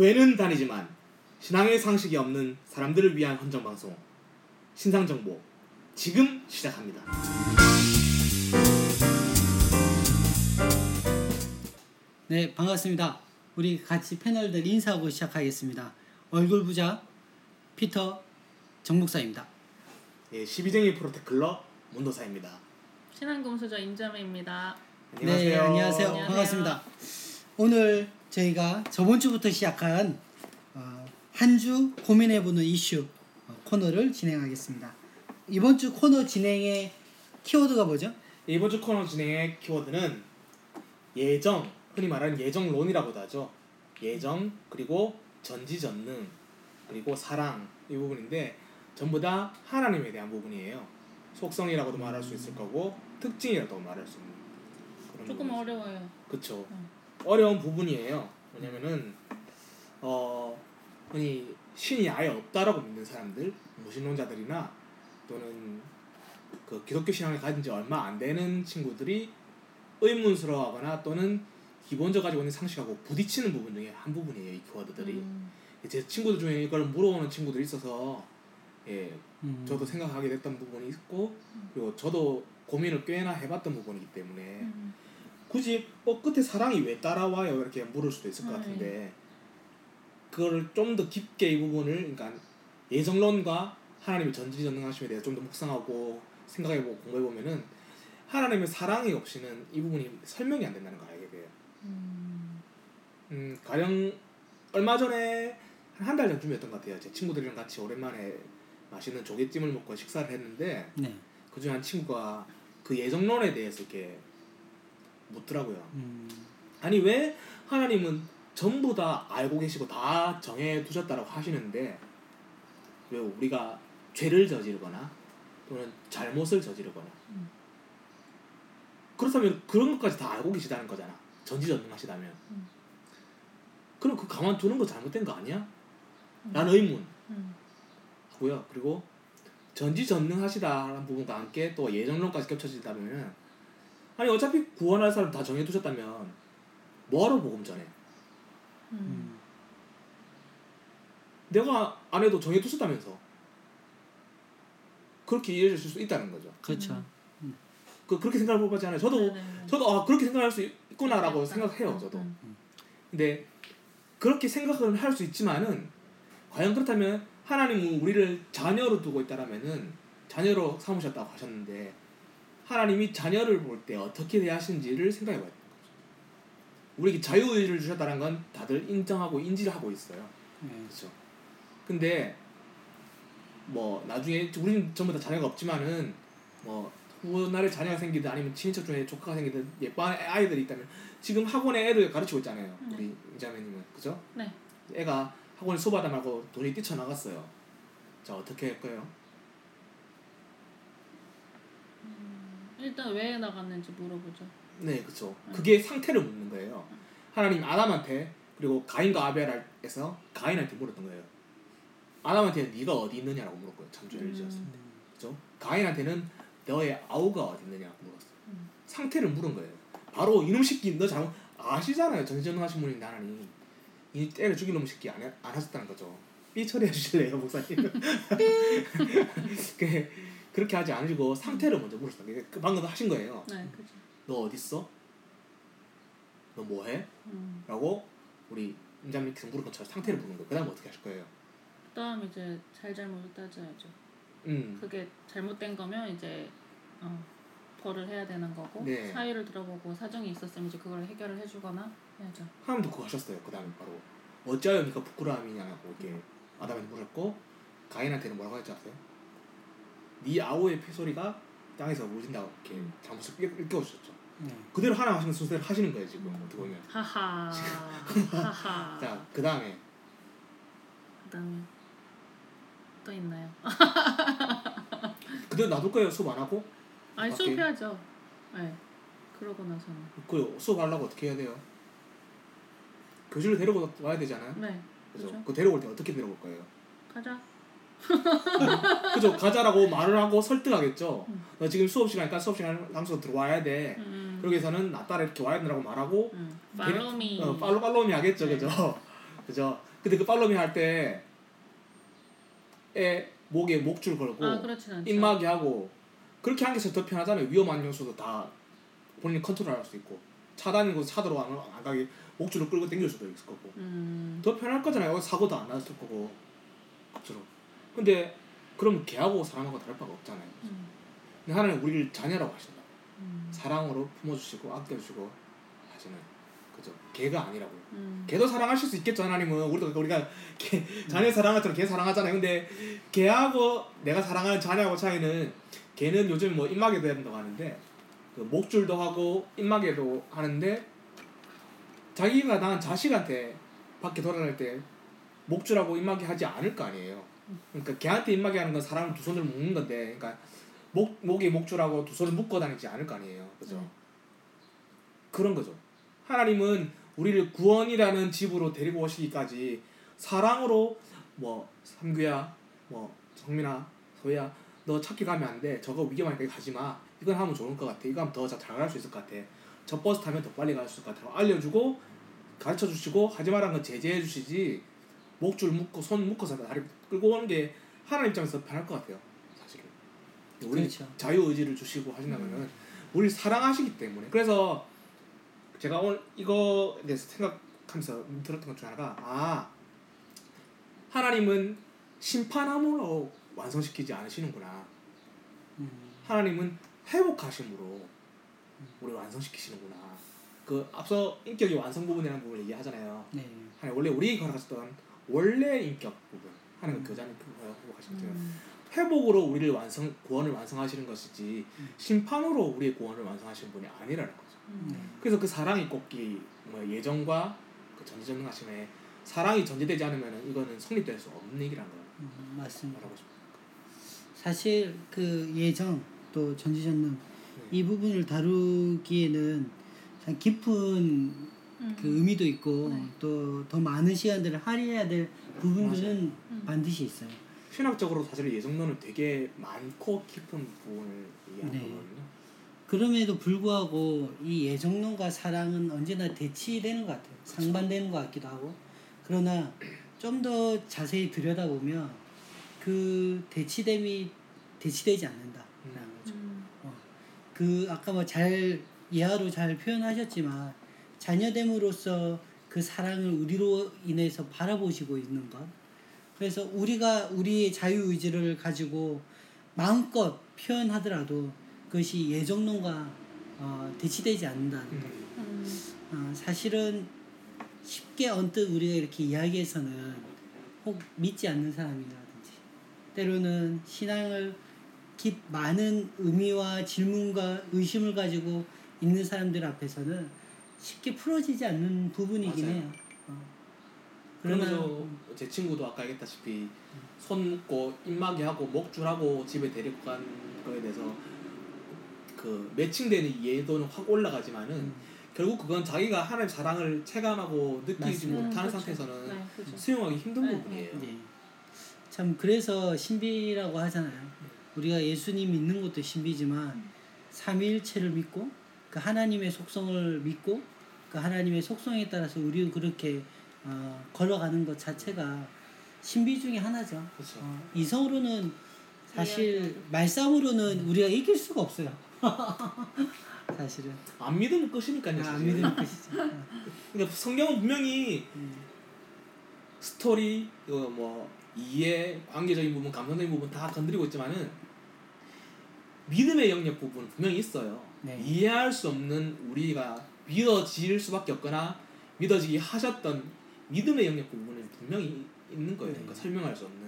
교회는 다니지만 신앙의 상식이 없는 사람들을 위한 헌정 방송 신상 정보 지금 시작합니다. 네, 반갑습니다. 우리 같이 패널들 인사하고 시작하겠습니다. 얼굴 부자 피터 정목사입니다. 예, 12쟁이 프로텍 클럽 문도사입니다. 신한금수저 임자매입니다. 안녕하세요. 네, 안녕하세요. 안녕하세요. 반갑습니다. 오늘 저희가 저번 주부터 시작한 어, 한주 고민해보는 이슈 어, 코너를 진행하겠습니다. 이번 주 코너 진행의 키워드가 뭐죠? 이번 주 코너 진행의 키워드는 예정, 흔히 말하는 예정론이라고도 하죠. 예정 그리고 전지전능 그리고 사랑 이 부분인데 전부 다 하나님에 대한 부분이에요. 속성이라고도 말할 수 있을 거고 특징이라고 말할 수 있는 그런 조금 부분이죠. 어려워요. 그쵸. 음. 어려운 부분이에요. 왜냐면은 어 흔히 신이 아예 없다라고 믿는 사람들, 무신론자들이나 또는 그 기독교 신앙을 가진 지 얼마 안 되는 친구들이 의문스러워하거나 또는 기본적으로 가지고 있는 상식하고 부딪히는 부분 중에 한 부분이에요. 이 키워드들이. 음, 제 친구들 중에 이걸 물어보는 친구들이 있어서 예 음, 저도 생각하게 됐던 부분이 있고 그리고 저도 고민을 꽤나 해봤던 부분이기 때문에 음, 굳이 어 끝에 사랑이 왜 따라와요 이렇게 물을 수도 있을 것 음. 같은데 그거를 좀더 깊게 이 부분을 그러니까 예정론과 하나님의 전지전능하심에 대해서 좀 더 묵상하고 생각해보고 공부해보면은 하나님의 사랑이 없이는 이 부분이 설명이 안 된다는 걸 알게 돼요. 음, 음 가령 얼마 전에 한한달 전쯤이었던 것 같아요. 제 친구들이랑 같이 오랜만에 맛있는 조개찜을 먹고 식사를 했는데 네. 그중에 한 친구가 그 예정론에 대해서 이렇게 묻더라고요. 음, 아니 왜 하나님은 전부 다 알고 계시고 다 정해 두셨다라고 하시는데 왜 우리가 죄를 저지르거나 또는 잘못을 저지르거나 음. 그렇다면 그런 것까지 다 알고 계시다는 거잖아 전지전능하시다면 음. 그럼 그 가만 두는 거 잘못된 거 아니야? 음. 라는 의문 음, 하고요 그리고 전지전능하시다라는 부분과 함께 또 예정론까지 겹쳐진다면 아니 어차피 구원할 사람 다 정해 두셨다면 뭐하러 복음 전해? 음, 음, 내가 안 해도 정해 두셨다면서 그렇게 이해해 주실 수 있다는 거죠. 그렇죠. 그 그렇게 생각을 해보지 않아요. 저도 네네. 저도 아 그렇게 생각할 수 있구나라고 있다. 생각해요. 음, 저도. 음, 근데 그렇게 생각을 할 수 있지만은 과연 그렇다면 하나님은 우리를 자녀로 두고 있다라면은 자녀로 삼으셨다고 하셨는데 하나님이 자녀를 볼 때 어떻게 대하시는지를 생각해 봐야 돼요. 우리에게 자유의지를 주셨다는 건 다들 인정하고 인지를 하고 있어요. 네. 그렇죠. 근데 뭐 나중에 우리는 전부 다 자녀가 없지만은 뭐 훗날에 자녀가 생기든 아니면 친인척 중에 조카가 생기든 예쁜 아이들이 있다면 지금 학원에 애들 가르치고 있잖아요. 네. 우리 이자매님은 그죠? 네. 애가 학원에 수업하다 말고 돈이 뛰쳐나갔어요. 자 어떻게 할 거예요? 일단 왜 나갔는지 물어보죠. 네, 그렇죠. 음. 그게 상태를 묻는 거예요. 하나님 아담한테 그리고 가인과 아벨에서 가인한테 물었던 거예요. 아담한테 네가 어디 있느냐라고 물었고요. 창조를 지었을 때. 음, 그죠? 가인한테는 너의 아우가 어디 있느냐고 물었어. 음. 상태를 물은 거예요. 바로 이놈 새끼 너 잘못 아시잖아요. 전지전능하신 분인데 하나님 이 때려 죽일 놈 새끼 안, 해- 안 하셨다는 거죠. 삐 처리해 주실래요, 목사님? 그- 그렇게 하지 않으시고 상태를 먼저 물었어요. 그 방금 하신 거예요. 네, 그죠. 너 어디 있어? 너 뭐해? 음, 라고 우리 임장님께서 물은 것처럼 상태를 묻는 거예요. 그다음 어떻게 하실 거예요? 그다음 이제 잘잘못을 따져야죠. 음, 그게 잘못된 거면 이제 어, 벌을 해야 되는 거고 네. 사유를 들어보고 사정이 있었으면 이제 그걸 해결을 해주거나 해야죠. 하나님 도 그거 하셨어요. 그 다음에 바로 어찌하여 네가 부끄러움이냐고 이렇게 아담한테 물었고 가인한테는 뭐라고 했지 아세요? 네 아우의 폐소리가 땅에서 울린다고 이렇게 일깨- 일깨워주셨죠. 네. 그대로 하나 하시는 순서대로 하시는 거예요 지금 음. 어떻게 보면. 하하 하하. 자 그 다음에 그다음에 또 있나요? 그대로 놔둘 거예요 수업 안 하고? 아니 밖에? 수업해야죠. 네. 그러고 나서는 그 수업 하려고 어떻게 해야 돼요? 교실로 데리고 와야 되잖아요. 네 그죠? 그죠. 그 데려올 때 어떻게 데려올 거예요? 가자. 그죠? 가자라고 말을 하고 설득하겠죠. 음. 너 지금 수업 시간이니까 수업 시간 장소 들어와야 돼. 음. 그러기 위해서는 나 따라 이렇게 와야 된다고 말하고 음. 팔로미. 어, 팔로 팔로미 하겠죠, 네. 그죠? 그죠? 근데 그 팔로미 할 때 애 목에 목줄 걸고 아. 입마개 하고 그렇게 하는 게 더 편하잖아요. 위험한 요소도 다 본인이 컨트롤할 수 있고 차 다니는 곳차 들어가면 안 가게 목줄을 끌고 당길 수도 있을 거고 음. 더 편할 거잖아요. 사고도 안 났을 거고 앞으로. 근데 그럼 개하고 사람하고 다를 바가 없잖아요. 음. 근데 하나님 우리를 자녀라고 하신다. 음. 사랑으로 품어주시고 아껴주시고 하시는 그죠. 개가 아니라고요. 음. 개도 사랑하실 수 있겠죠 하나님은 우리도 우리가 개, 자녀 사랑하처럼 개 사랑하잖아요 근데 개하고 내가 사랑하는 자녀하고 차이는 개는 요즘 뭐 입마개도 한다고 하는데 그 목줄도 하고 입마개도 하는데 자기가 낳은 자식한테 밖에 돌아다닐 때 목줄하고 입마개 하지 않을 거 아니에요 그러니까 개한테 입마개 하는 건 사람을 두 손으로 묶는 건데 그러니까 목, 목에 목줄하고 두 손을 묶어 다니지 않을 거 아니에요. 그죠? 음. 그런 거죠. 하나님은 우리를 구원이라는 집으로 데리고 오시기까지 사랑으로 뭐 삼규야 뭐 정민아 소희야 너 찾기 가면 안 돼. 저거 위험하니까 가지 마. 이건 하면 좋을 것 같아. 이거 하면 더 잘 갈 수 있을 것 같아. 저 버스 타면 더 빨리 갈 수 있을 것 같아. 알려주고 가르쳐 주시고 하지 말라는 건 제재해 주시지 목줄 묶고 손 묶어서 다리 끌고 오는 게 하나님 입장에서 편할 것 같아요 사실은 우리 그렇죠. 자유 의지를 주시고 하신다면은 우리 사랑하시기 때문에 그래서 제가 오늘 이거에 대해서 생각하면서 들었던 것 중 하나가 아 하나님은 심판함으로 완성시키지 않으시는구나 음. 하나님은 회복하심으로 우리 완성시키시는구나 그 앞서 인격의 완성 부분이라는 부분을 얘기하잖아요 네. 하나님 원래 우리에게 허락하셨던 원래 인격 부분 하나님은 교자는 회복하시는 거예요 음. 회복으로 우리를 완성 구원을 완성하시는 것이지 음. 심판으로 우리의 구원을 완성하시는 분이 아니라는 거죠. 음. 네. 그래서 그 사랑이 꼭이 뭐 예정과 그 전지전능하심에 사랑이 전제되지 않으면 이거는 성립될 수 없는 얘기라는 걸 음, 맞습니다. 사실 그 예정 또 전지전능 네. 이 부분을 다루기에는 참 깊은 음. 그 의미도 있고 네. 또더 많은 시간들을 할애해야 될 부분들은 음. 반드시 있어요. 신학적으로 사실 예정론은 되게 많고 깊은 부분을 얘기하는 네. 거거든요. 그럼에도 불구하고 이 예정론과 사랑은 언제나 대치되는 것 같아요. 상반되는 것 같기도 하고. 그러나 좀 더 자세히 들여다보면 그 대치됨이 대치되지 않는다라는 거죠. 음. 그 아까 뭐 잘 예화로 잘 표현하셨지만 자녀됨으로써 그 사랑을 우리로 인해서 바라보시고 있는 것. 그래서 우리가 우리의 자유 의지를 가지고 마음껏 표현하더라도 그것이 예정론과 어, 대치되지 않는다는 것. 음. 음. 어, 사실은 쉽게 언뜻 우리가 이렇게 이야기해서는 혹 믿지 않는 사람이라든지 때로는 신앙을 깊 많은 의미와 질문과 의심을 가지고 있는 사람들 앞에서는 쉽게 풀어지지 않는 부분이긴 맞아요. 해요. 어. 그러면서 제 친구도 아까 얘기했다시피 손 묶고 입마개 하고 목줄하고 집에 데리고 간 거에 대해서 그 매칭되는 이해도는 확 올라가지만은 음, 결국 그건 자기가 하나님 사랑을 체감하고 느끼지 맞습니다. 못하는 음, 그렇죠. 상태에서는 네, 그렇죠. 수용하기 힘든 네, 부분이에요. 네. 참 그래서 신비라고 하잖아요. 우리가 예수님 믿는 것도 신비지만 삼위일체를 믿고 그 하나님의 속성을 믿고 그 하나님의 속성에 따라서 우리도 그렇게 어, 걸어가는 것 자체가 신비 중에 하나죠. 그렇죠. 어, 이성으로는 사실 말싸움으로는 우리가 이길 수가 없어요. 사실은 안 믿으면 끝이니까요. 아, 사실. 믿음의 것이죠. 그러니까 성경은 분명히 음, 스토리, 이거 뭐 이해, 관계적인 부분, 감성적인 부분 다 건드리고 있지만은 믿음의 영역 부분 은 분명히 있어요. 네. 이해할 수 없는 우리가 믿어질 수밖에 없거나 믿어지게 하셨던 믿음의 영역 부분은 분명히 있는 거예요. 네. 그러니까 설명할 수 없는.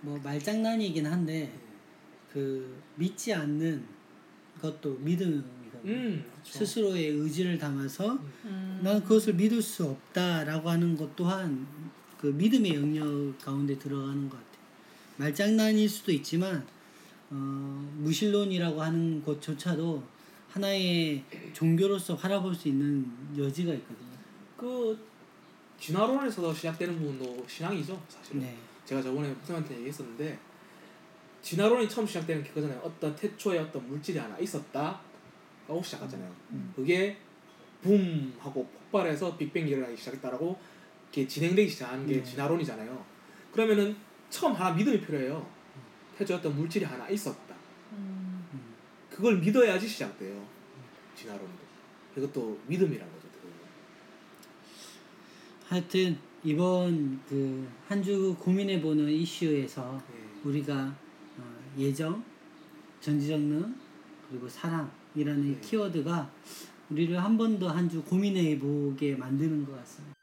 뭐 말장난이긴 한데 그 믿지 않는 것도 믿음이거든요. 음, 그렇죠. 스스로의 의지를 담아서 음. 난 그것을 믿을 수 없다라고 하는 것 또한 그 믿음의 영역 가운데 들어가는 것 같아요. 말장난일 수도 있지만 어, 무신론이라고 하는 것조차도 하나의 종교로서 바라볼 수 있는 여지가 있거든요. 그 진화론에서 시작되는 부분도 신앙이죠, 사실은. 네, 제가 저번에 목사님한테 얘기했었는데 진화론이 처음 시작되는 게 그거잖아요. 어떤 태초에 어떤 물질이 하나 있었다 하고 시작하잖아요. 음. 그게 붐 하고 폭발해서 빅뱅이 일어나기 시작했다라고 이렇게 진행되기 시작하는 게 네. 진화론이잖아요. 그러면은 처음 하나 믿음이 필요해요. 태초에 어떤 물질이 하나 있었다. 그걸 믿어야지 시작돼요. 진화론도. 이것도 믿음이란 거죠. 하여튼 이번 그 한 주 고민해보는 이슈에서 네. 우리가 어, 예정, 전지정능 그리고 사랑이라는 네. 키워드가 우리를 한 번 더 한 주 고민해보게 만드는 것 같습니다.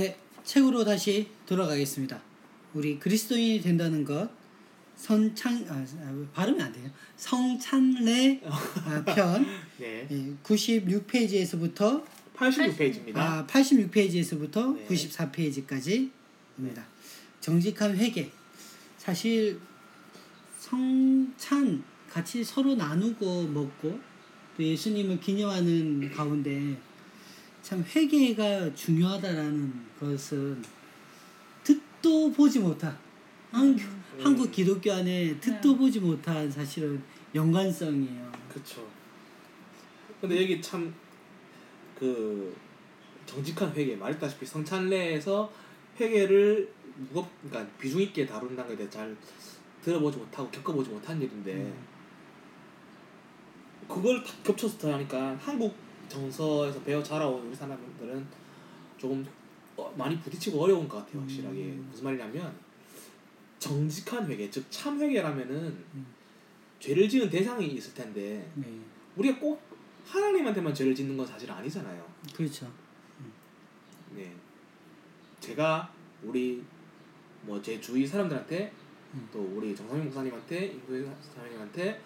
네, 책으로 다시 돌아가겠습니다. 우리 그리스도인이 된다는 것 선창 아, 아, 발음이 안 돼요. 성찬례 아, 편 네. 96페이지에서부터 86페이지입니다. 아, 86페이지에서부터 네. 94페이지까지입니다. 정직한 회개. 사실 성찬 같이 서로 나누고 먹고 또 예수님을 기념하는 가운데 참 회개가 중요하다라는 것은 듣도 보지 못한 한국, 한국 기독교 안에 듣도 네. 보지 못한 사실은 연관성이에요. 그렇죠. 근데 여기 참 그 정직한 회계 말했다시피 성찬례에서 회계를 무겁 그러니까 비중 있게 다룬다는 대해 잘 들어보지 못하고 겪어보지 못한 일인데 음. 그걸 다 겹쳐서 더 하니까 한국 정서에서 배워 자라온 우리 사람들은 조금 어, 많이 부딪히고 어려운 것 같아요 확실하게 음. 무슨 말이냐면 정직한 회계 즉참 회계라면은 음. 죄를 지은 대상이 있을 텐데 네, 우리가 꼭 하나님한테만 죄를 짓는 건 사실 아니잖아요. 그렇죠. 네. 제가 우리 뭐 제 주위 사람들한테 음. 또 우리 정상민 목사님한테 임도희 사장님한테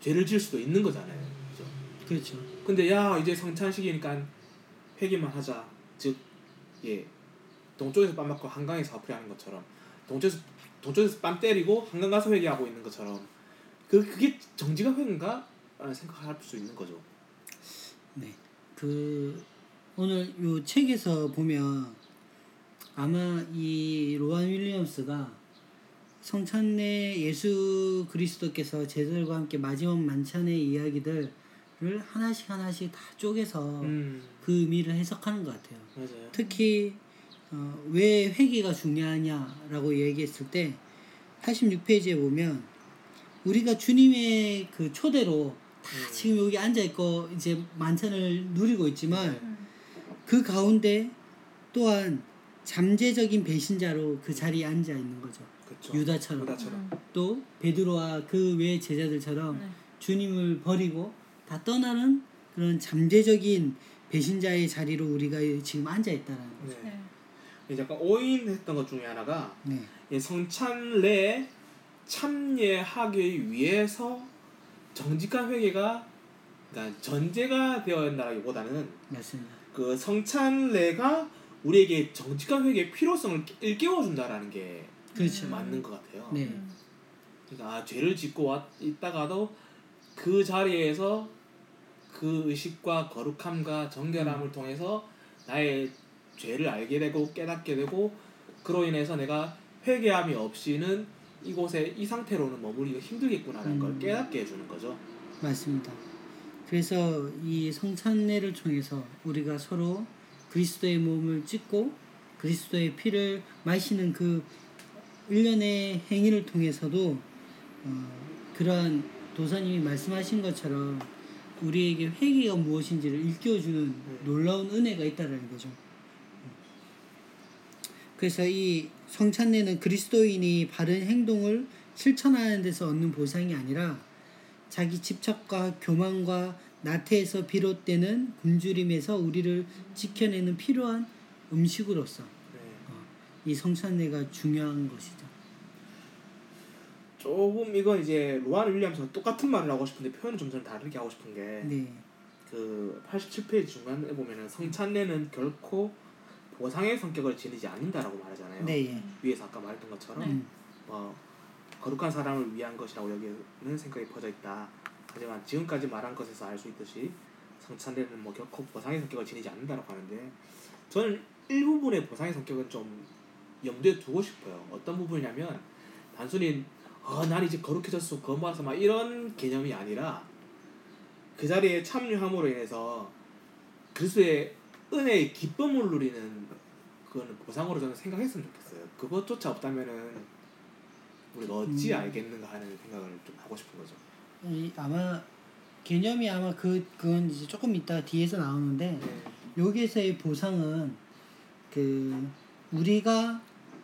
죄를 지을 수도 있는 거잖아요. 그죠? 그렇죠. 근데 야 이제 성찬 시기니까 회개만 하자. 즉, 예, 동쪽에서 뺨 맞고 한강에서 화풀이 하는 것처럼 동쪽에서 동쪽에서 뺨 때리고 한강 가서 회개하고 있는 것처럼 그 그게 정직한 회개인가? 라는 생각할 수 있는 거죠. 네. 그 오늘 요 책에서 보면 아마 이 로안 윌리엄스가 성찬내 예수 그리스도께서 제자들과 함께 마지막 만찬의 이야기들 을 하나씩 하나씩 다 쪼개서 음, 그 의미를 해석하는 것 같아요. 맞아요. 특히 어, 왜 회개가 중요하냐라고 얘기했을 때 86페이지에 보면 우리가 주님의 그 초대로 다 음. 지금 여기 앉아 있고 이제 만찬을 누리고 있지만 네. 그 가운데 또한 잠재적인 배신자로 그 자리에 앉아 있는 거죠. 그렇죠. 유다처럼 유다처럼. 또 베드로와 그 외 제자들처럼 네. 주님을 버리고 다 떠나는 그런 잠재적인 배신자의 자리로 우리가 지금 앉아 있다는 거죠. 네. 네. 약간 오인했던 것 중에 하나가 네. 이 성찬례에 참여하기 위해서 정직한 회개가 그러니까 전제가 되어야 한다기보다는 맞습니다. 그 성찬례가 우리에게 정직한 회개의 필요성을 일깨워 준다라는 게 그렇죠. 맞는 것 같아요. 네. 음. 그러니까 아, 죄를 짓고 왔, 있다가도 그 자리에서 그 의식과 거룩함과 정결함을 통해서 나의 죄를 알게 되고 깨닫게 되고 그로 인해서 내가 회개함이 없이는 이곳에 이 상태로는 머무리기가 힘들겠구나라는 음. 걸 깨닫게 해주는 거죠. 맞습니다. 그래서 이 성찬례를 통해서 우리가 서로 그리스도의 몸을 찢고 그리스도의 피를 마시는 그 일련의 행위를 통해서도 어, 그러한 도사님이 말씀하신 것처럼 우리에게 회개가 무엇인지를 일깨워주는 놀라운 은혜가 있다는 거죠. 그래서 이 성찬례는 그리스도인이 바른 행동을 실천하는 데서 얻는 보상이 아니라 자기 집착과 교만과 나태에서 비롯되는 굶주림에서 우리를 지켜내는 필요한 음식으로서 네. 이 성찬례가 중요한 것이죠. 조금 이건 이제 로안 윌리엄스가 똑같은 말을 하고 싶은데 표현을 좀 저는 다르게 하고 싶은 게 네, 그 87페이지 중간에 보면은 성찬례는 결코 보상의 성격을 지니지 않는다라고 말하잖아요. 네, 예. 위에서 아까 말했던 것처럼 네. 음, 뭐 거룩한 사람을 위한 것이라고 여기는 생각이 퍼져 있다. 하지만 지금까지 말한 것에서 알 수 있듯이 성찬례는 뭐 결코 보상의 성격을 지니지 않는다라고 하는데 저는 일부분의 보상의 성격은 좀 염두에 두고 싶어요. 어떤 부분이냐면 단순히 어, 난 이제 거룩해졌어 거모아서 막 이런 개념이 아니라 그 자리에 참여함으로 인해서 그리스도의 은혜의 기쁨을 누리는 그거는 보상으로 저는 생각했으면 좋겠어요. 그것조차 없다면은 우리가 어찌 음. 알겠는가 하는 생각을 좀 하고 싶은 거죠. 이 아마 개념이 아마 그 그건 이제 조금 이따 뒤에서 나오는데 네. 여기에서의 보상은 그 우리가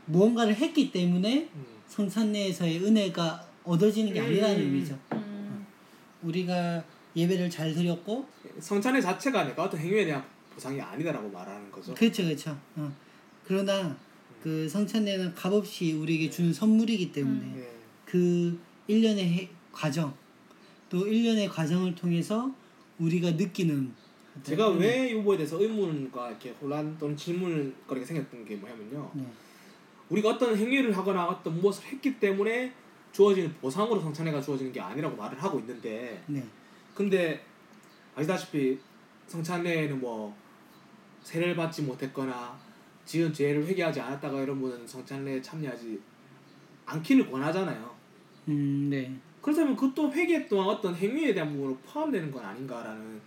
무언가를 했기 때문에 음. 성찬 내에서의 은혜가 얻어지는 게 아니라는 음. 의미죠. 음, 우리가 예배를 잘 드렸고 성찬의 자체가 내가 어떤 행위에 대한 보상이 아니다라고 말하는 거죠. 그렇죠 그렇죠. 어. 그러나 그 성찬내는 값없이 우리에게 준 선물이기 때문에 음. 네. 그 일련의 해- 과정 또 일련의 과정을 통해서 우리가 느끼는 제가 왜이 부분에 대해서 의문과 이렇게 혼란 또는 질문거리가 생겼던 게 뭐냐면요. 네. 우리가 어떤 행위를 하거나 어떤 무엇을 했기 때문에 주어지는 보상으로 성찬회가 주어지는 게 아니라고 말을 하고 있는데 네. 근데 아시다시피 성찬회에는 뭐 세례를 받지 못했거나 지은 죄를 회개하지 않았다가 이런 분은 성찬회에 참여하지 않기를 권하잖아요. 음, 네. 그렇다면 그것도 회개 또한 어떤 행위에 대한 부분으로 포함되는 건 아닌가라는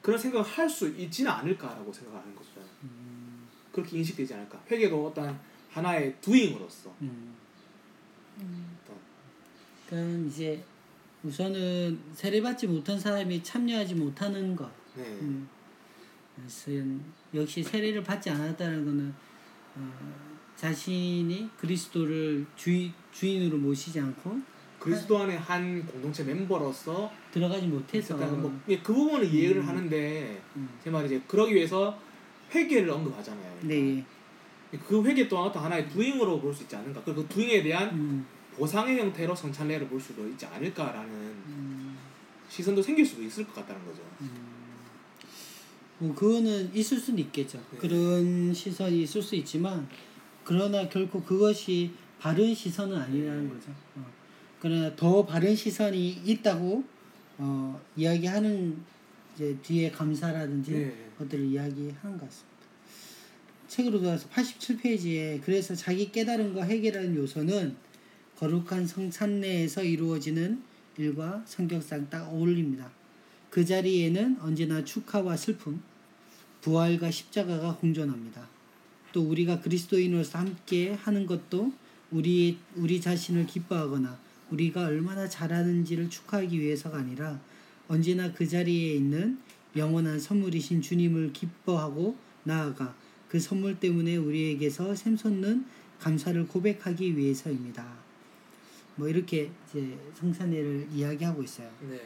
그런 생각을 할 수 있지는 않을까라고 생각하는 거죠. 그렇게 인식되지 않을까. 회개도 어떤 하나의 두잉으로서 음. 음, 그러니까 이제 우선은 세례받지 못한 사람이 참여하지 못하는 것. 네. 음. 역시 세례를 받지 않았다는 거는 어, 자신이 그리스도를 주인, 주인으로 모시지 않고 그리스도 안에 한 공동체 멤버로서 들어가지 못해서 뭐, 예, 그 부분은 이해를 하는데 음. 제 말이 이제 그러기 위해서 회개를 언급하잖아요. 네. 그 회개 또한 어떤 하나의 두잉으로 볼 수 있지. 그리고 그 두잉에 대한 음, 보상의 형태로 성찬례를 볼 수도 있지 않을까라는 음, 시선도 생길 수도 있을 것 같다는 거죠. 뭐 그거는 있을 수는 있겠죠. 네. 그런 시선이 있을 수 있지만 그러나 결코 그것이 바른 시선은 아니라는 네. 거죠. 어. 그러나 더 바른 시선이 있다고 어, 이야기하는 이제 뒤에 감사라든지 네. 것들을 이야기하는 것 같습니다. 책으로 돌아서 87페이지에 그래서 자기 깨달음과 해결하는 요소는 거룩한 성찬 내에서 이루어지는 일과 성격상 딱 어울립니다. 그 자리에는 언제나 축하와 슬픔, 부활과 십자가가 공존합니다. 또 우리가 그리스도인으로서 함께 하는 것도 우리 우리 자신을 기뻐하거나 우리가 얼마나 잘하는지를 축하하기 위해서가 아니라 언제나 그 자리에 있는 영원한 선물이신 주님을 기뻐하고 나아가 그 선물 때문에 우리에게서 샘솟는 감사를 고백하기 위해서입니다. 뭐 이렇게 이제 성찬례를 이야기하고 있어요. 네.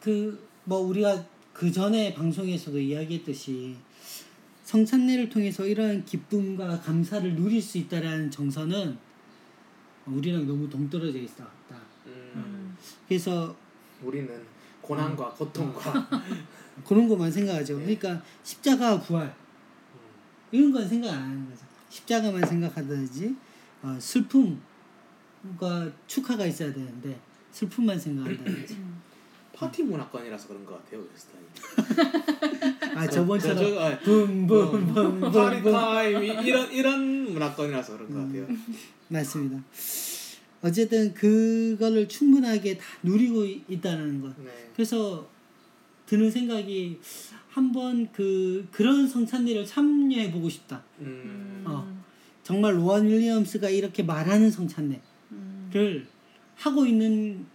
그뭐 우리가 그 전에 방송에서도 이야기했듯이 성찬례를 통해서 이러한 기쁨과 감사를 누릴 수 있다라는 정서는 우리랑 너무 동떨어져 있었다. 음, 음, 그래서 우리는 고난과 고통과 그런 것만 생각하죠. 네. 그러니까 십자가와 부활 이런 건 생각 안 하는 거죠. 십자가만 생각하든지 어, 슬픔과 축하가 있어야 되는데 슬픔만 생각한다든지. 파티 문화권이라서 그런 것 같아요 Western. 아 저번처럼 저- 저- 아, 파티 붐붐붐붐붐 타임 이- 이런 이런 문화권이라서 그런 것 같아요. 맞습니다. 어쨌든 그거를 충분하게 다 누리고 이- 있다는 것. 네. 그래서 드는 생각이 한번 그 그런 성찬례를 참여해 보고 싶다. 음, 어. 정말 로안 윌리엄스가 이렇게 말하는 성찬례를 음, 하고 있는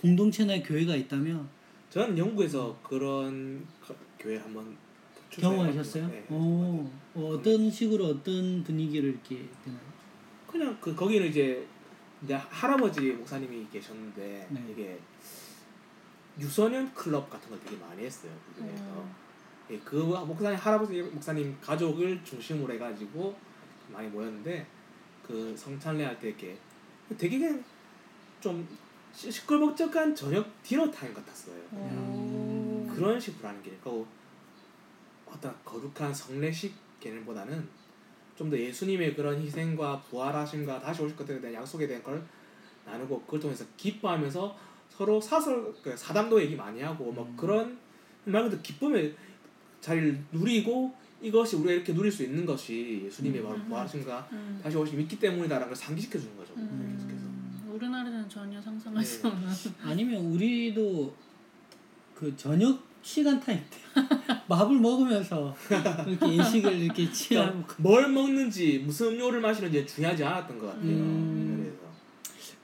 공동체나 교회가 있다면 저는 영국에서 그런 거- 교회 한번 경험하셨어요? 네. 오, 어, 어떤 식으로 어떤 분위기를 이렇게 되나요? 그냥 그 거기는 이제 이제 할아버지 목사님이 계셨는데 네. 이게 유소년 클럽 같은 걸 되게 많이 했어요. 그 중에서 어. 예, 그 목사님 할아버지 목사님 가족을 중심으로 해가지고 많이 모였는데 그 성찬례 할 때 이렇게 되게 그냥 좀 시- 시끌벅적한 저녁 디너 타임 같았어요. 그냥 오. 그런 식으로 하는 게 그러니까 어떤 거룩한 성례식 개념보다는 좀 더 예수님의 그런 희생과 부활하심과 다시 오실 것들에 대한 약속에 대한 걸 나누고 그걸 통해서 기뻐하면서 서로 사설 그 사담도 얘기 많이 하고 뭐 음. 그런 말 그대로 기쁨의 자리를 누리고 이것이 우리가 이렇게 누릴 수 있는 것이 예수님의 바로 음. 부활하신가 음. 다시 오심 있기 때문이다라는 걸 상기시켜 주는 거죠. 음. 계속해서. 우리나라에는 전혀 상상할 네. 수 없는. 아니면 우리도 그 저녁 시간 타임 때 밥을 먹으면서 이렇게 예식을 이렇게 취하고 그러니까 뭘 먹는지 무슨 음료를 마시는지 중요하지 않았던 것 같아요. 음.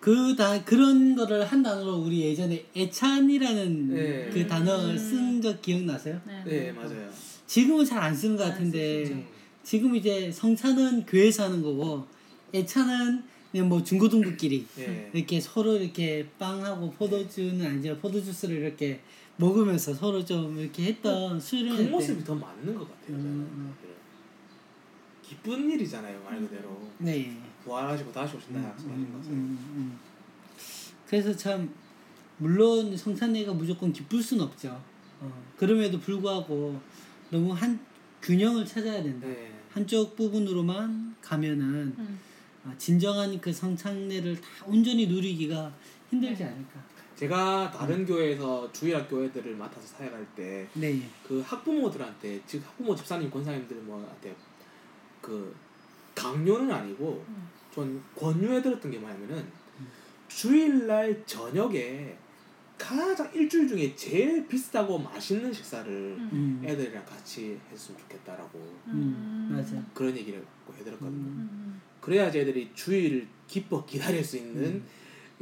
그래서 그다 그런 거를 한 단어로 우리 예전에 애찬이라는 네. 그 단어 음. 쓴적 기억나세요? 네. 네 맞아요. 지금은 잘 안 쓰는 것안 같은데. 음. 지금 이제 성찬은 교회에서 하는 거고 애찬은 그냥 뭐 중고등부끼리 예. 이렇게 서로 이렇게 빵하고 포도주는 아니죠 포도주스를 이렇게 먹으면서 서로 좀 이렇게 했던 수련회 그때 모습이 더 맞는 것 같아요. 저는. 음. 기쁜 일이잖아요 말 그대로 네. 부활하시고 다시 오신다 음, 약속하신 음, 것은. 음, 음. 그래서 참 물론 성찬례가 무조건 기쁠 순 없죠. 어, 그럼에도 불구하고 너무 한 균형을 찾아야 된다. 네. 한쪽 부분으로만 가면은 음. 아, 진정한 그 성찬례를 다 온전히 누리기가 힘들지 네. 않을까. 제가 다른 교회에서 주일학 교회들을 맡아서 사역할 때 네. 그 학부모들한테 즉 학부모 집사님 권사님들 뭐한테 그 강요는 아니고 음. 전 권유해 들었던 게 뭐냐면은 주일날 저녁에 가장 일주일 중에 제일 비싸고 맛있는 식사를 음. 음. 애들이랑 같이 했으면 좋겠다라고 음, 맞아. 그런 얘기를 꼭 해드렸거든요. 음. 음. 그래야지 애들이 주일을 기뻐 기다릴 수 있는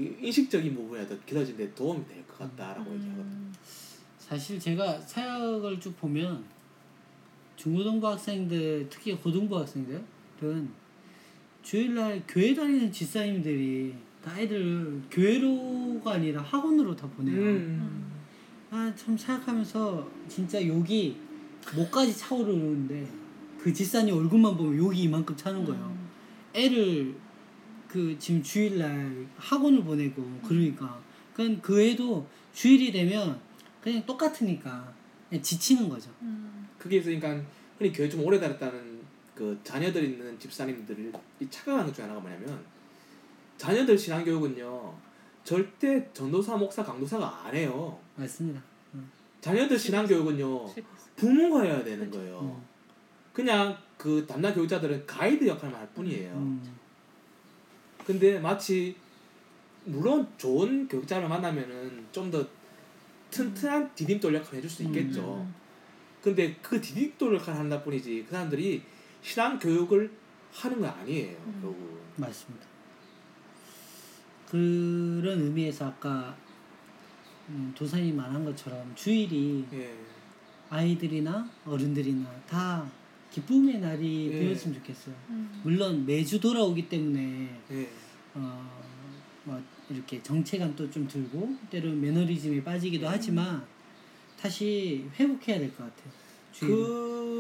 음. 이 인식적인 부분이라도 길어진 데 도움이 될 것 같다라고 얘기하거든요. 음. 사실 제가 사역을 쭉 보면 중고등부 학생들 특히 고등부 학생들은 주일날 교회 다니는 집사님들이 다 애들 교회로가 아니라 학원으로 다 보내요. 음. 아참 생각하면서 진짜 욕이 목까지 차오르는데 그 집사님 얼굴만 보면 욕이 이만큼 차는 거예요. 음. 애를 그 지금 주일날 학원을 보내고 그러니까 그냥 그 애도 주일이 되면 그냥 똑같으니까 그냥 지치는 거죠. 음. 그게 있으니까 흔히 교회 좀 오래 다녔다는 그 자녀들 있는 집사님들이 착각하는 것 중에 하나가 뭐냐면 자녀들 신앙 교육은요 절대 전도사 목사 강도사가 안 해요. 맞습니다. 자녀들 신앙 교육은요 싫었어. 부모가 해야 되는 거예요. 음. 그냥 그 담당 교육자들은 가이드 역할만 할 뿐이에요. 음. 근데 마치 물론 좋은 교육자를 만나면은 좀 더 튼튼한 디딤돌 역할을 해줄 수 있겠죠. 음. 근데 그 디딤돌 역할을 한다 뿐이지 그 사람들이 신앙 교육을 하는 건 아니에요. 음. 결국은. 맞습니다. 그런 의미에서 아까 음, 도사님이 말한 것처럼 주일이 예. 아이들이나 어른들이나 다 기쁨의 날이 예. 되었으면 좋겠어요. 음. 물론 매주 돌아오기 때문에 예. 어, 뭐 이렇게 정체감도 좀 들고 때로는 매너리즘에 빠지기도 음. 하지만 다시 회복해야 될 것 같아요. 주일은.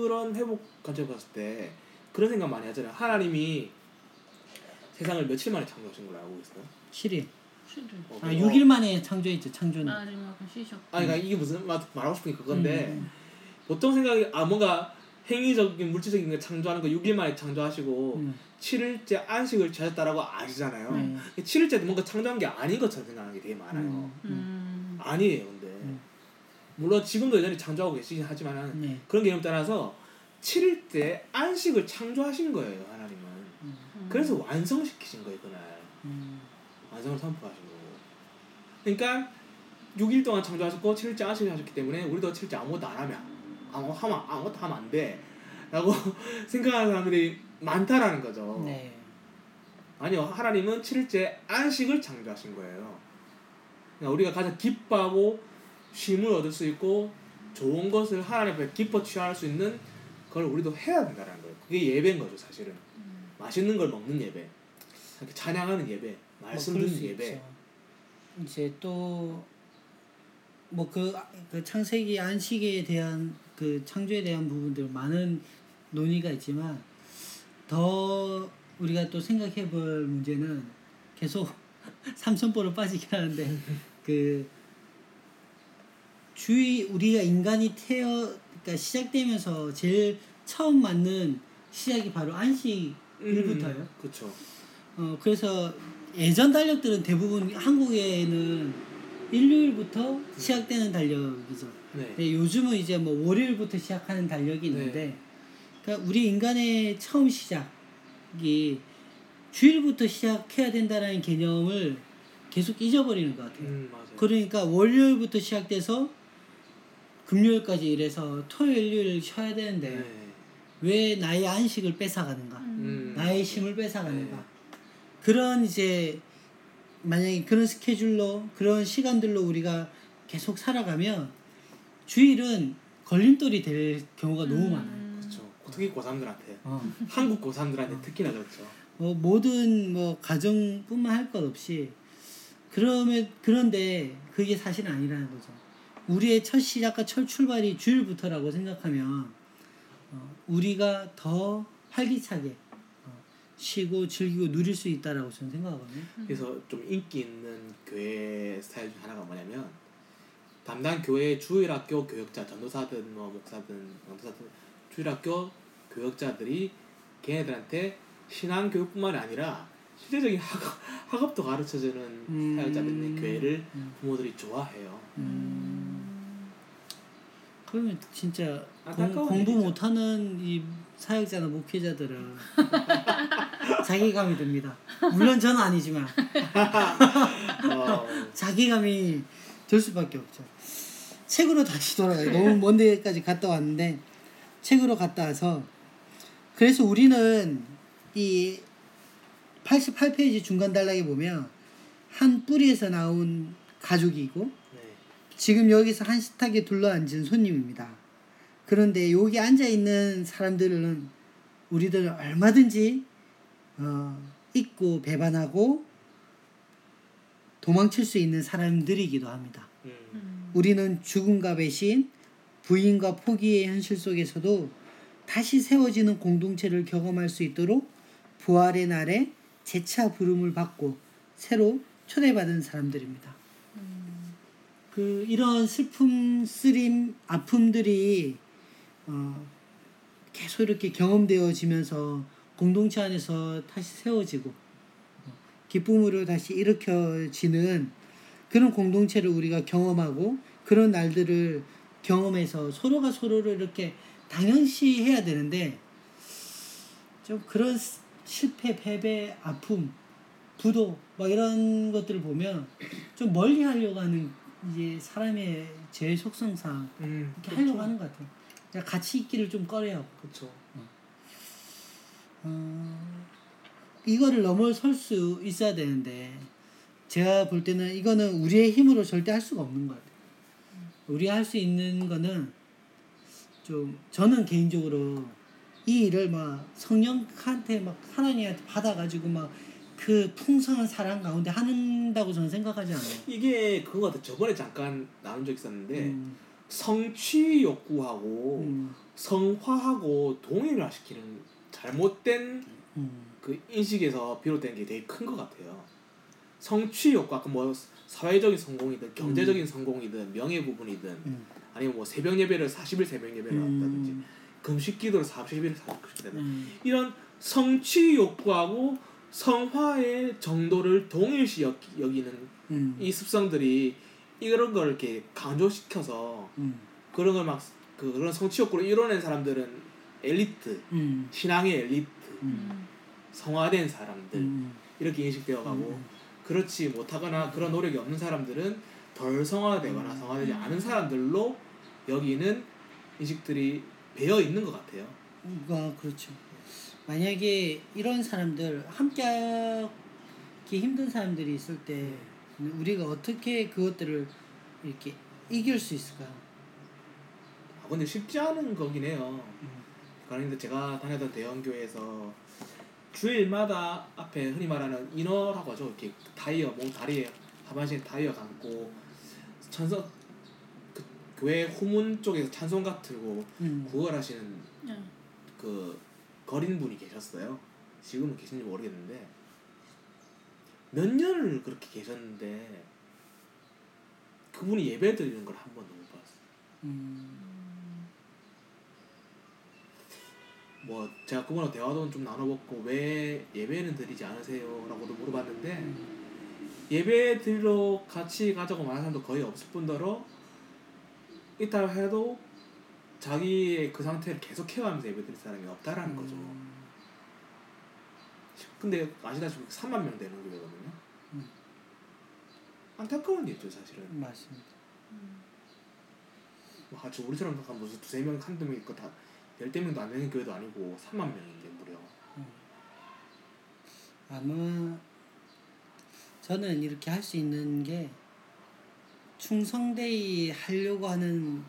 그런 회복 관점 봤을 때 그런 생각 많이 하잖아요. 하나님이 세상을 며칠 만에 창조하신 걸로 알고 있어요. 7일. 싫어. 어, 아, 어. 6일 만에 창조했죠. 창조는. 아, 그러니까 이게 무슨 말 말하고 싶은 게 그건데 음. 보통 생각이 아 뭔가 행위적인 물질적인 걸 창조하는 거 6일 만에 창조하시고 음. 7일째 안식을 지하셨다라고 아시잖아요. 네. 7일째도 뭔가 창조한 게 아닌 것처럼 생각하는 게 되게 많아요. 음. 음. 아니에요, 근데 음. 물론 지금도 여전히 창조하고 계시긴 하지만은 네. 그런 개념 따라서 7일째 안식을 창조하신 거예요, 하나님은. 음. 그래서 완성시키신 거예요, 그날. 음. 완성을 선포하신 거고. 그러니까 6일 동안 창조하셨고 7일째 안식을 하셨기 때문에 우리도 7일째 아무것도 안 하면 아무 하면 아무것도 하면 안 돼. 라고 생각하는 사람들이 많다라는 거죠. 네. 아니요, 하나님은 7일째 안식을 창조하신 거예요. 그러니까 우리가 가장 기뻐하고 쉼을 얻을 수 있고 좋은 것을 하나님 앞에 기뻐 취할 수 있는 걸 우리도 해야 된다는 거예요. 그게 예배인 거죠, 사실은. 음. 맛있는 걸 먹는 예배, 이렇게 찬양하는 예배, 말씀 뭐 그럴 듣는 수 예배. 있죠. 이제 또 뭐그 그 창세기 안식에 대한 그 창조에 대한 부분들 많은 논의가 있지만 더 우리가 또 생각해 볼 문제는 계속 삼천포로 빠지긴 하는데 그 주의 우리가 인간이 태어 그러니까 시작되면서 제일 처음 맞는 시작이 바로 안식일부터예요. 그렇죠. 어 그래서 예전 달력들은 대부분 한국에는 일요일부터 시작되는 달력이죠. 네. 근데 요즘은 이제 뭐 월요일부터 시작하는 달력이 있는데 그러니까 우리 인간의 처음 시작이 주일부터 시작해야 된다는 개념을 계속 잊어버리는 것 같아요. 음 맞아요. 그러니까 월요일부터 시작돼서 금요일까지 일해서 토요일 일요일 쉬어야 되는데 네. 왜 나의 안식을 뺏어가는가? 음. 나의 쉼을 뺏어가는가? 네. 그런 이제 만약에 그런 스케줄로 그런 시간들로 우리가 계속 살아가면 주일은 걸림돌이 될 경우가 너무 음. 많아요. 그렇죠. 특히 고3들한테 어. 한국 고3들한테 특히나 그렇죠. 뭐 모든 뭐 가정뿐만 할 것 없이 그러면 그런데 그게 사실 아니라는 거죠. 우리의 첫 시작과 첫 출발이 주일부터라고 생각하면 어, 우리가 더 활기차게 어, 쉬고 즐기고 누릴 수 있다라고 저는 생각하거든요. 그래서 좀 인기 있는 교회 스타일 중 하나가 뭐냐면 담당 교회 주일학교 교역자 전도사든 뭐 목사든 강도사든 주일학교 교역자들이 걔네들한테 신앙 교육뿐만 아니라 실제적인 학업, 학업도 가르쳐주는 음. 사역자들 있는 교회를 음. 부모들이 좋아해요. 그러면 진짜 공, 안타까운 공부 일이죠. 못하는 이 사역자나 목회자들은 자괴감이 듭니다. 물론 저는 아니지만 어, 자괴감이 들 수밖에 없죠. 책으로 다시 돌아가요. 너무 먼 데까지 갔다 왔는데 책으로 갔다 와서 그래서 우리는 이 88페이지 중간 단락에 보면 한 뿌리에서 나온 가족이고 네. 지금 여기서 한 식탁에 둘러앉은 손님입니다. 그런데 여기 앉아 있는 사람들은 우리들 얼마든지 어, 잊고 배반하고 도망칠 수 있는 사람들이기도 합니다. 음, 음. 우리는 죽음과 배신, 부인과 포기의 현실 속에서도 다시 세워지는 공동체를 경험할 수 있도록 부활의 날에 재차 부름을 받고 새로 초대받은 사람들입니다. 그 이런 슬픔, 쓰림, 아픔들이 어, 계속 이렇게 경험되어지면서 공동체 안에서 다시 세워지고 어, 기쁨으로 다시 일으켜지는 그런 공동체를 우리가 경험하고 그런 날들을 경험해서 서로가 서로를 이렇게 당연시 해야 되는데 좀 그런 스- 실패, 패배, 아픔, 부도 막 이런 것들을 보면 좀 멀리 하려고 하는 이제 사람의 제 속성상 음, 이렇게 하려고 하는 것 같아요. 같이 있기를 좀 꺼려요. 그렇죠. 어, 이거를 넘어설 수 있어야 되는데 제가 볼 때는 이거는 우리의 힘으로 절대 할 수가 없는 것 같아요. 우리 할 수 있는 거는 좀 저는 개인적으로 이 일을 막 성령한테 막 하나님한테 받아가지고 막 그 풍성한 사랑 가운데 한다고 저는 생각하지 않아요. 이게 그거 같아. 저번에 잠깐 나눈 적 있었는데 음, 성취 욕구하고 음, 성화하고 동일화 시키는 잘못된 음, 그 인식에서 비롯된 게 되게 큰 것 같아요. 성취 욕구 아까 뭐 사회적인 성공이든 경제적인 성공이든 명예 부분이든 음, 아니면 뭐 새벽 예배를 40일 새벽 예배를 한다든지 음, 금식 기도를 40일을 40일 된다. 음, 이런 성취 욕구하고 성화의 정도를 동일시 여, 여기는 음, 이 습성들이 이런 걸 이렇게 강조시켜서 음, 그런 걸 막그 그런 성취 욕구를 이뤄낸 사람들은 엘리트 음, 신앙의 엘리트. 음. 성화된 사람들 음, 이렇게 인식되어 가고 음. 그렇지 못하거나 그런 노력이 없는 사람들은 덜 성화되거나 성화되지 않은 사람들로 여기는 인식들이 배어 있는 것 같아요. 아, 그렇죠. 만약에 이런 사람들 함께 하기 힘든 사람들이 있을 때 우리가 어떻게 그것들을 이렇게 이길 수 있을까요? 아, 근데 쉽지 않은 거긴 해요. 그런데 제가 다녔던 대형 교회에서 주일마다 앞에 흔히 말하는 인어라고 하죠. 이렇게 타이어 뭐 다리에 하반신에 타이어 감고 찬송 그 교회 후문 쪽에서 찬송가 틀고 음. 구걸하시는 네. 그 거린 분이 계셨어요. 지금은 계신지 모르겠는데 몇 년을 그렇게 계셨는데 그분이 예배 드리는 걸 한 번도 못 봤어요. 음. 뭐 제가 그분하고 대화도 좀 나눠봤고 왜 예배는 드리지 않으세요?라고도 물어봤는데 예배 드리러 같이 가자고 말하는 사람도 거의 없을 뿐더러 이따 해도 자기의 그 상태를 계속 케어하면서 예배 드릴 사람이 없다라는 거죠. 음, 근데 아시다시피 3만 명 되는 교회거든요. 음. 안타까운 일이죠 사실은. 맞습니다. 뭐 아주 우리처럼 한 무슨 두세 명 한두 명 있고 다 열대 명도 안 되는 교회도 아니고 3만 명인데 무려. 아마 저는 이렇게 할 수 있는 게 충성되이 하려고 하는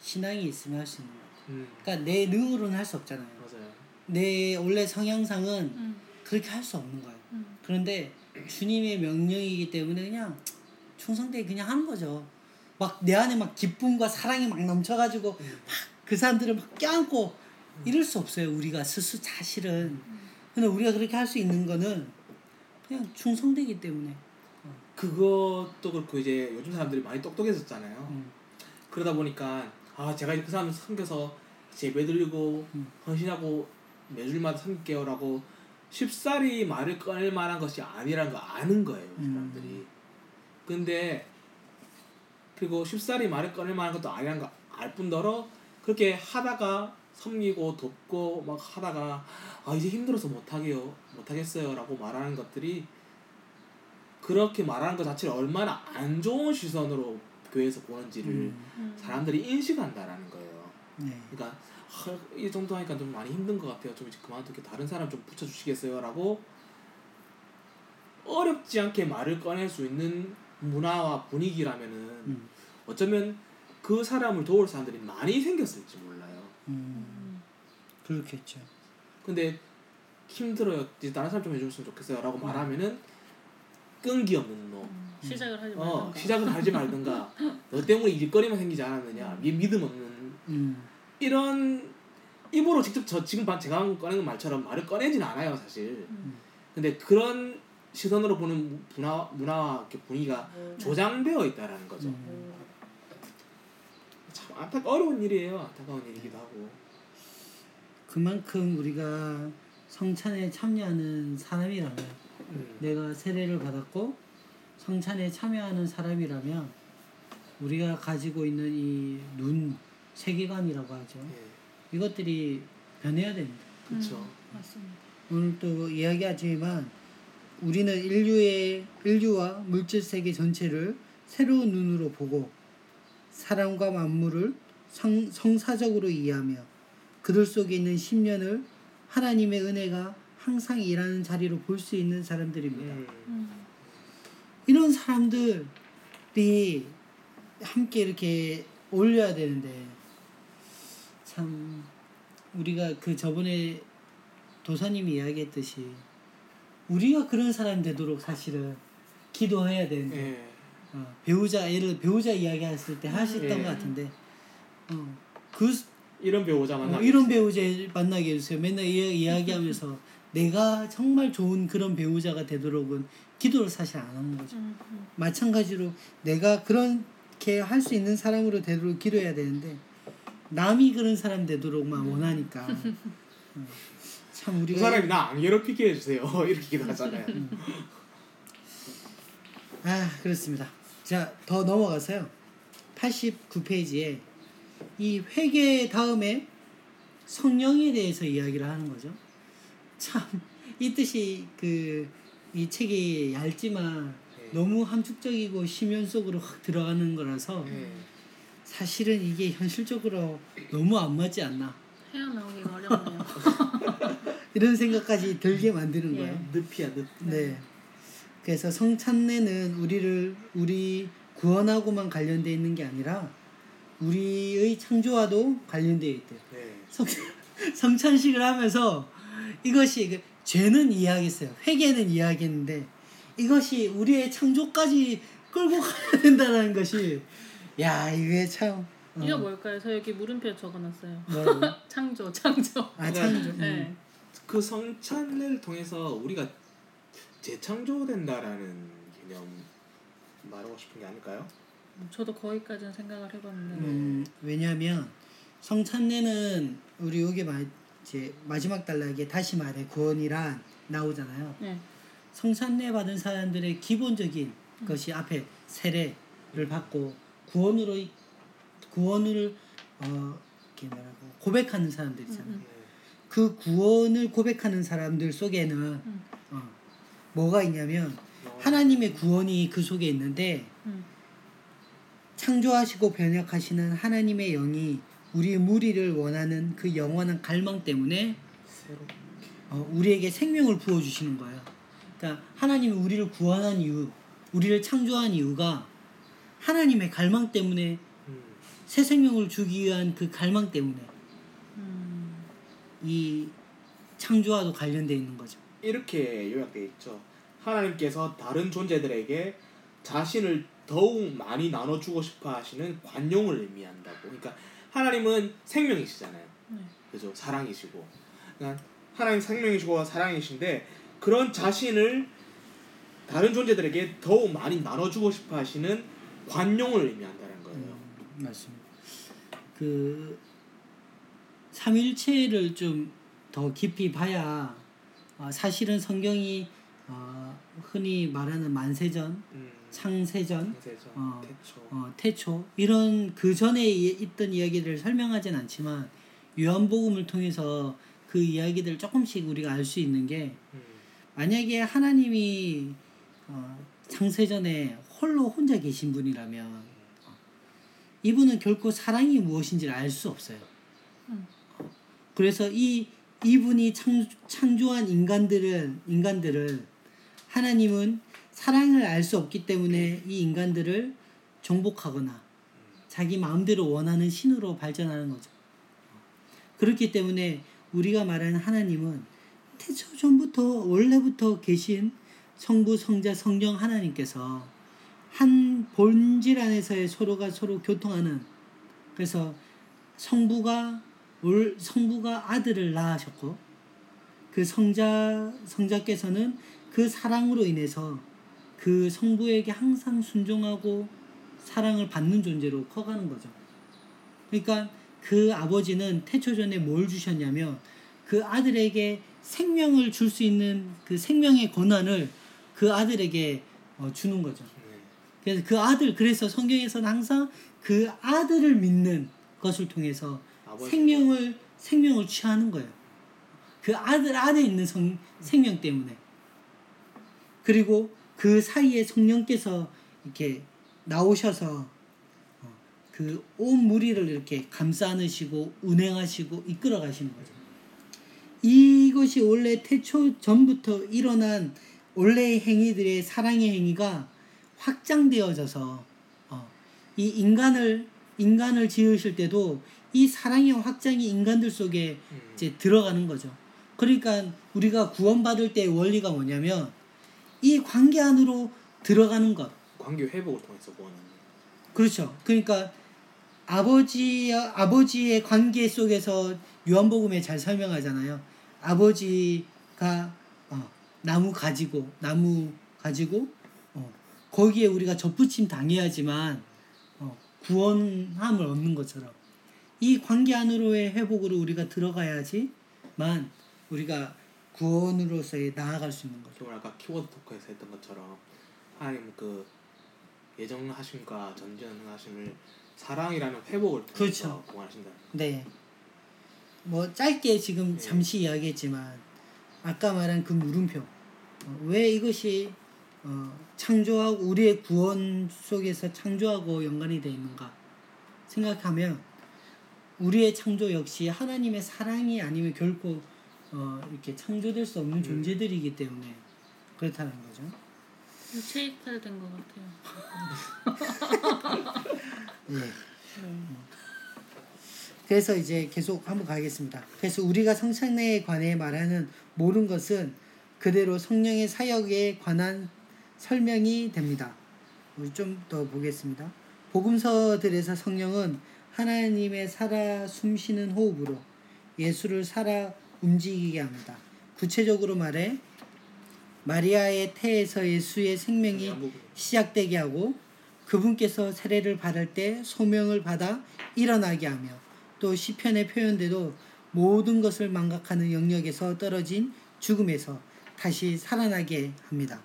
신앙이 있으면 할 수 있는 거예요. 음 그러니까 내 능으로는 할 수 없잖아요. 맞아요. 내 원래 성향상은 음, 그렇게 할 수 없는 거예요. 음, 그런데 주님의 명령이기 때문에 그냥 충성되이 그냥 하는 거죠. 막 내 안에 막 기쁨과 사랑이 막 넘쳐가지고 음. 막 그 사람들을 막 껴안고 이럴 수 없어요. 우리가 스스 사실은. 근데 우리가 그렇게 할 수 있는 거는 그냥 충성되기 때문에. 그것도 그렇고 이제 요즘 사람들이 많이 똑똑해졌잖아요. 음. 그러다 보니까 아 제가 그 사람 섬겨서 예배드리고 음. 헌신하고 매주일마다 섬길게요라고 쉽사리 말을 꺼낼 만한 것이 아니라는 거 아는 거예요 음. 사람들이. 근데 그리고 쉽사리 말을 꺼낼 만한 것도 아니라는 거알 뿐더러 그렇게 하다가 섬기고 돕고 막 하다가 아 이제 힘들어서 못하게요 못하겠어요라고 말하는 것들이 그렇게 말하는 것 자체를 얼마나 안 좋은 시선으로 교회에서 보는지를 음. 음. 사람들이 인식한다라는 거예요. 네. 그러니까 하, 이 정도 하니까 좀 많이 힘든 것 같아요. 좀 이제 그만두게 다른 사람 좀 붙여주시겠어요?라고 어렵지 않게 말을 꺼낼 수 있는 문화와 분위기라면은 음. 어쩌면 그 사람을 도울 사람들이 많이 생겼을지 몰라요. 음. 음. 그렇겠죠. 근데 힘들어요. 이제 다른 사람 좀 해줬으면 좋겠어요라고 음. 말하면 끈기 없는 놈. 음, 시작을 하지 어 말던가. 시작은 하지 말든가. 너 때문에 일거리만 생기지 않았느냐. 이 믿음 없는 음. 이런 입으로 직접 저 지금 방- 제가 꺼낸 말처럼 말을 꺼내진 않아요 사실. 음. 근데 그런 시선으로 보는 문화 이렇게 분위기가 네. 조장되어 있다라는 거죠. 안타 어려운 일이에요. 안타까운 일이기도 하고. 그만큼 우리가 성찬에 참여하는 사람이라면 음. 내가 세례를 받았고 성찬에 참여하는 사람이라면 우리가 가지고 있는 이 눈 세계관이라고 하죠. 예, 이것들이 변해야 됩니다. 그렇죠. 음, 맞습니다. 오늘 또 이야기하지만 우리는 인류의 인류와 물질 세계 전체를 새로운 눈으로 보고 사람과 만물을 성, 성사적으로 이해하며 그들 속에 있는 심년을 하나님의 은혜가 항상 일하는 자리로 볼 수 있는 사람들입니다. 음. 음. 이런 사람들이 함께 이렇게 올려야 되는데 참 우리가 그 저번에 도사님이 이야기했듯이 우리가 그런 사람 되도록 사실은 기도해야 되는데 예. 어, 배우자 예를 배우자 이야기했을 때 하셨던 예. 것 같은데 어, 그 이런 배우자 만나. 어, 이런 배우자 만나게 해주세요. 맨날 이, 이야기하면서 내가 정말 좋은 그런 배우자가 되도록은 기도를 사실 안 하는 거죠. 음, 음. 마찬가지로 내가 그렇게 할 수 있는 사람으로 되도록 기도해야 되는데 남이 그런 사람 되도록만 원하니까 어, 참그 우리가 사람이 나 안 괴롭히게 해주세요. 이렇게 기도하잖아요. 아 그렇습니다. 자 더 넘어가서요. 89페이지에 이 회개 다음에 성령에 대해서 이야기를 하는 거죠. 참 이 뜻이 그 이 책이 얇지만 네. 너무 함축적이고 심연 속으로 확 들어가는 거라서 예. 사실은 이게 현실적으로 너무 안 맞지 않나 헤어나오기가 어렵네요. 이런 생각까지 들게 만드는 예. 거예요. 늪이야 늪. 네. 그래서 성찬례는 우리를 우리 구원하고만 관련돼 있는 게 아니라 우리의 창조와도 관련되어 있대요. 네. 성, 성찬식을 하면서 이것이 그 죄는 이해하겠어요. 회개는 이해하겠는데 이것이 우리의 창조까지 끌고 가야 된다는 것이 야 이게 참 어, 이거 뭘까요? 저 여기 물음표 적어놨어요. 창조, 창조. 아 창조. 음. 네. 그 성찬례를 통해서 우리가 재창조된다라는 개념 말하고 싶은 게 아닐까요? 저도 거기까지는 생각을 해봤는데. 음, 왜냐하면 성찬례는 우리 여기 마, 이제 마지막 단락에 다시 말해 구원이란 나오잖아요. 네. 성찬례 받은 사람들의 기본적인 것이 앞에 세례를 받고 구원으로 구원을 어, 이렇게 뭐라고 고백하는 사람들이잖아. 음, 네. 그 구원을 고백하는 사람들 속에는 음. 어, 뭐가 있냐면 어, 하나님의 구원이 그 속에 있는데 음. 창조하시고 변혁하시는 하나님의 영이 우리 무리를 원하는 그 영원한 갈망 때문에 어, 우리에게 생명을 부어 주시는 거예요. 그러니까 하나님이 우리를 구원한 이유, 우리를 창조한 이유가 하나님의 갈망 때문에 음. 새 생명을 주기 위한 그 갈망 때문에 음. 이 창조와도 관련되어 있는 거죠. 이렇게 요약되어 있죠. 하나님께서 다른 존재들에게 자신을 더욱 많이 나눠주고 싶어 하시는 관용을 의미한다고. 그러니까 하나님은 생명이시잖아요. 네. 그죠? 사랑이시고. 그러니까 하나님 생명이시고 사랑이신데 그런 자신을 다른 존재들에게 더욱 많이 나눠주고 싶어 하시는 관용을 의미한다는 거예요. 음, 맞습니다. 그 삼일체를 좀 더 깊이 봐야 어, 사실은 성경이 어, 흔히 말하는 만세전, 음, 창세전, 세죠. 어, 태초. 어, 태초 이런 그 전에 이- 있던 이야기들을 설명하진 않지만 요한복음을 통해서 그 이야기들 조금씩 우리가 알 수 있는 게 음, 만약에 하나님이 어, 창세전에 홀로 혼자 계신 분이라면 어, 이분은 결코 사랑이 무엇인지를 알 수 없어요. 음. 어, 그래서 이 이분이 창, 창조한 인간들을 인간들을 하나님은 사랑을 알 수 없기 때문에 이 인간들을 정복하거나 자기 마음대로 원하는 신으로 발전하는 거죠. 그렇기 때문에 우리가 말하는 하나님은 태초 전부터 원래부터 계신 성부 성자 성령 하나님께서 한 본질 안에서의 서로가 서로 교통하는 그래서 성부가 올 성부가 아들을 낳으셨고 그 성자 성자께서는 그 사랑으로 인해서 그 성부에게 항상 순종하고 사랑을 받는 존재로 커가는 거죠. 그러니까 그 아버지는 태초 전에 뭘 주셨냐면 그 아들에게 생명을 줄 수 있는 그 생명의 권한을 그 아들에게 어, 주는 거죠. 네. 그래서 그 아들 그래서 성경에서는 항상 그 아들을 믿는 것을 통해서. 생명을 생명을 취하는 거예요. 그 아들 안에 있는 성, 생명 때문에. 그리고 그 사이에 성령께서 이렇게 나오셔서 어, 그온 무리를 이렇게 감싸 안으시고 운행하시고 이끌어 가시는 거죠. 이것이 원래 태초 전부터 일어난 원래의 행위들의 사랑의 행위가 확장되어져서 어, 이 인간을 인간을 지으실 때도 이 사랑의 확장이 인간들 속에 음, 이제 들어가는 거죠. 그러니까 우리가 구원받을 때의 원리가 뭐냐면 이 관계 안으로 들어가는 것. 관계 회복을 통해서 구원하는. 그렇죠. 그러니까 아버지 아버지의 관계 속에서 요한복음에 잘 설명하잖아요. 아버지가 어, 나무 가지고 나무 가지고 어, 거기에 우리가 접붙임 당해야지만 어, 구원함을 얻는 것처럼 이 관계 안으로의 회복으로 우리가 들어가야지만 우리가 구원으로서의 나아갈 수 있는 거죠. 아까 키워드 토크에서 했던 것처럼 하나님 그 예정하심과 전전하심을 사랑이라는 회복을 통해서 그렇죠. 구원하신다. 네. 뭐 짧게 지금 네. 잠시 이야기했지만 아까 말한 그 물음표 어, 왜 이것이 어, 창조하고 우리의 구원 속에서 창조하고 연관이 되어 있는가 생각하면 우리의 창조 역시 하나님의 사랑이 아니면 결코 어, 이렇게 창조될 수 없는 음. 존재들이기 때문에 그렇다는 거죠. 유체이탈 된 것 같아요. 네. 네. 그래서 이제 계속 한번 가겠습니다. 그래서 우리가 성찬에 관해 말하는 모든 것은 그대로 성령의 사역에 관한 설명이 됩니다. 우리 좀더 보겠습니다. 복음서들에서 성령은 하나님의 살아 숨쉬는 호흡으로 예수를 살아 움직이게 합니다. 구체적으로 말해 마리아의 태에서 예수의 생명이. 시작되게 하고 그분께서 세례를 받을 때 소명을 받아 일어나게 하며 또 시편의 표현대로 모든 것을 망각하는 영역에서 떨어진 죽음에서 다시 살아나게 합니다.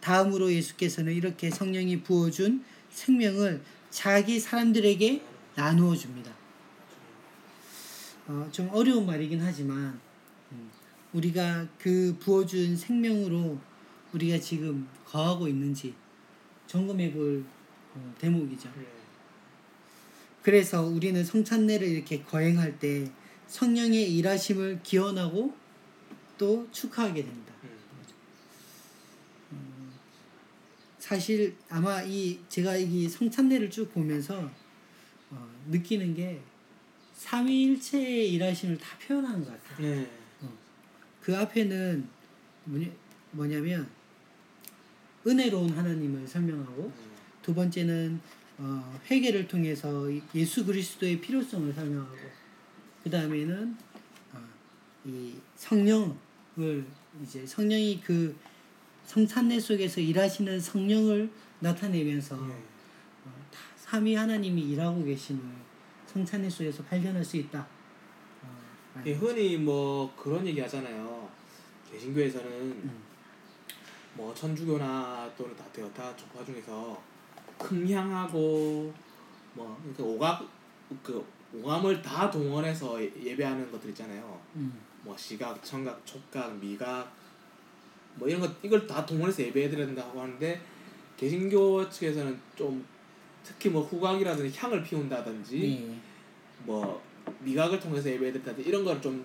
다음으로 예수께서는 이렇게 성령이 부어준 생명을 자기 사람들에게 나누어 줍니다. 어, 좀 어려운 말이긴 하지만 음, 우리가 그 부어준 생명으로 우리가 지금 거하고 있는지 점검해 볼 어, 대목이죠. 네. 그래서 우리는 성찬례를 이렇게 거행할 때 성령의 일하심을 기원하고 또 축하하게 됩니다. 음. 사실 아마 이 제가 이 성찬례를 쭉 보면서 어, 느끼는 게 삼위일체의 일하심을 다 표현하는 것 같아요. 네. 그 앞에는 뭐냐, 뭐냐면 은혜로운 하나님을 설명하고 음. 두 번째는 어, 회개를 통해서 예수 그리스도의 필요성을 설명하고 그 다음에는 어, 이 성령을 이제 성령이 그 성찬례 속에서 일하시는 성령을 나타내면서 네. 삼위 하나님이 일하고 계심을 성찬례 속에서 발견할 수 있다. 어, 예, 흔히 뭐 그런 얘기 하잖아요. 개신교에서는 음. 뭐 천주교나 또는 다 대여타 종파 중에서 흥향하고 뭐 그러니까 오각 그 오감을 다 동원해서 예- 예배하는 것들 있잖아요. 음, 뭐 시각, 청각, 촉각, 미각 뭐 이런 것 이걸 다 동원해서 예배해드려야 된다고 하는데 개신교 측에서는 좀 특히 뭐 후각이라든지 향을 피운다든지 예. 뭐 미각을 통해서 예배드렸다든지 이런 거를 좀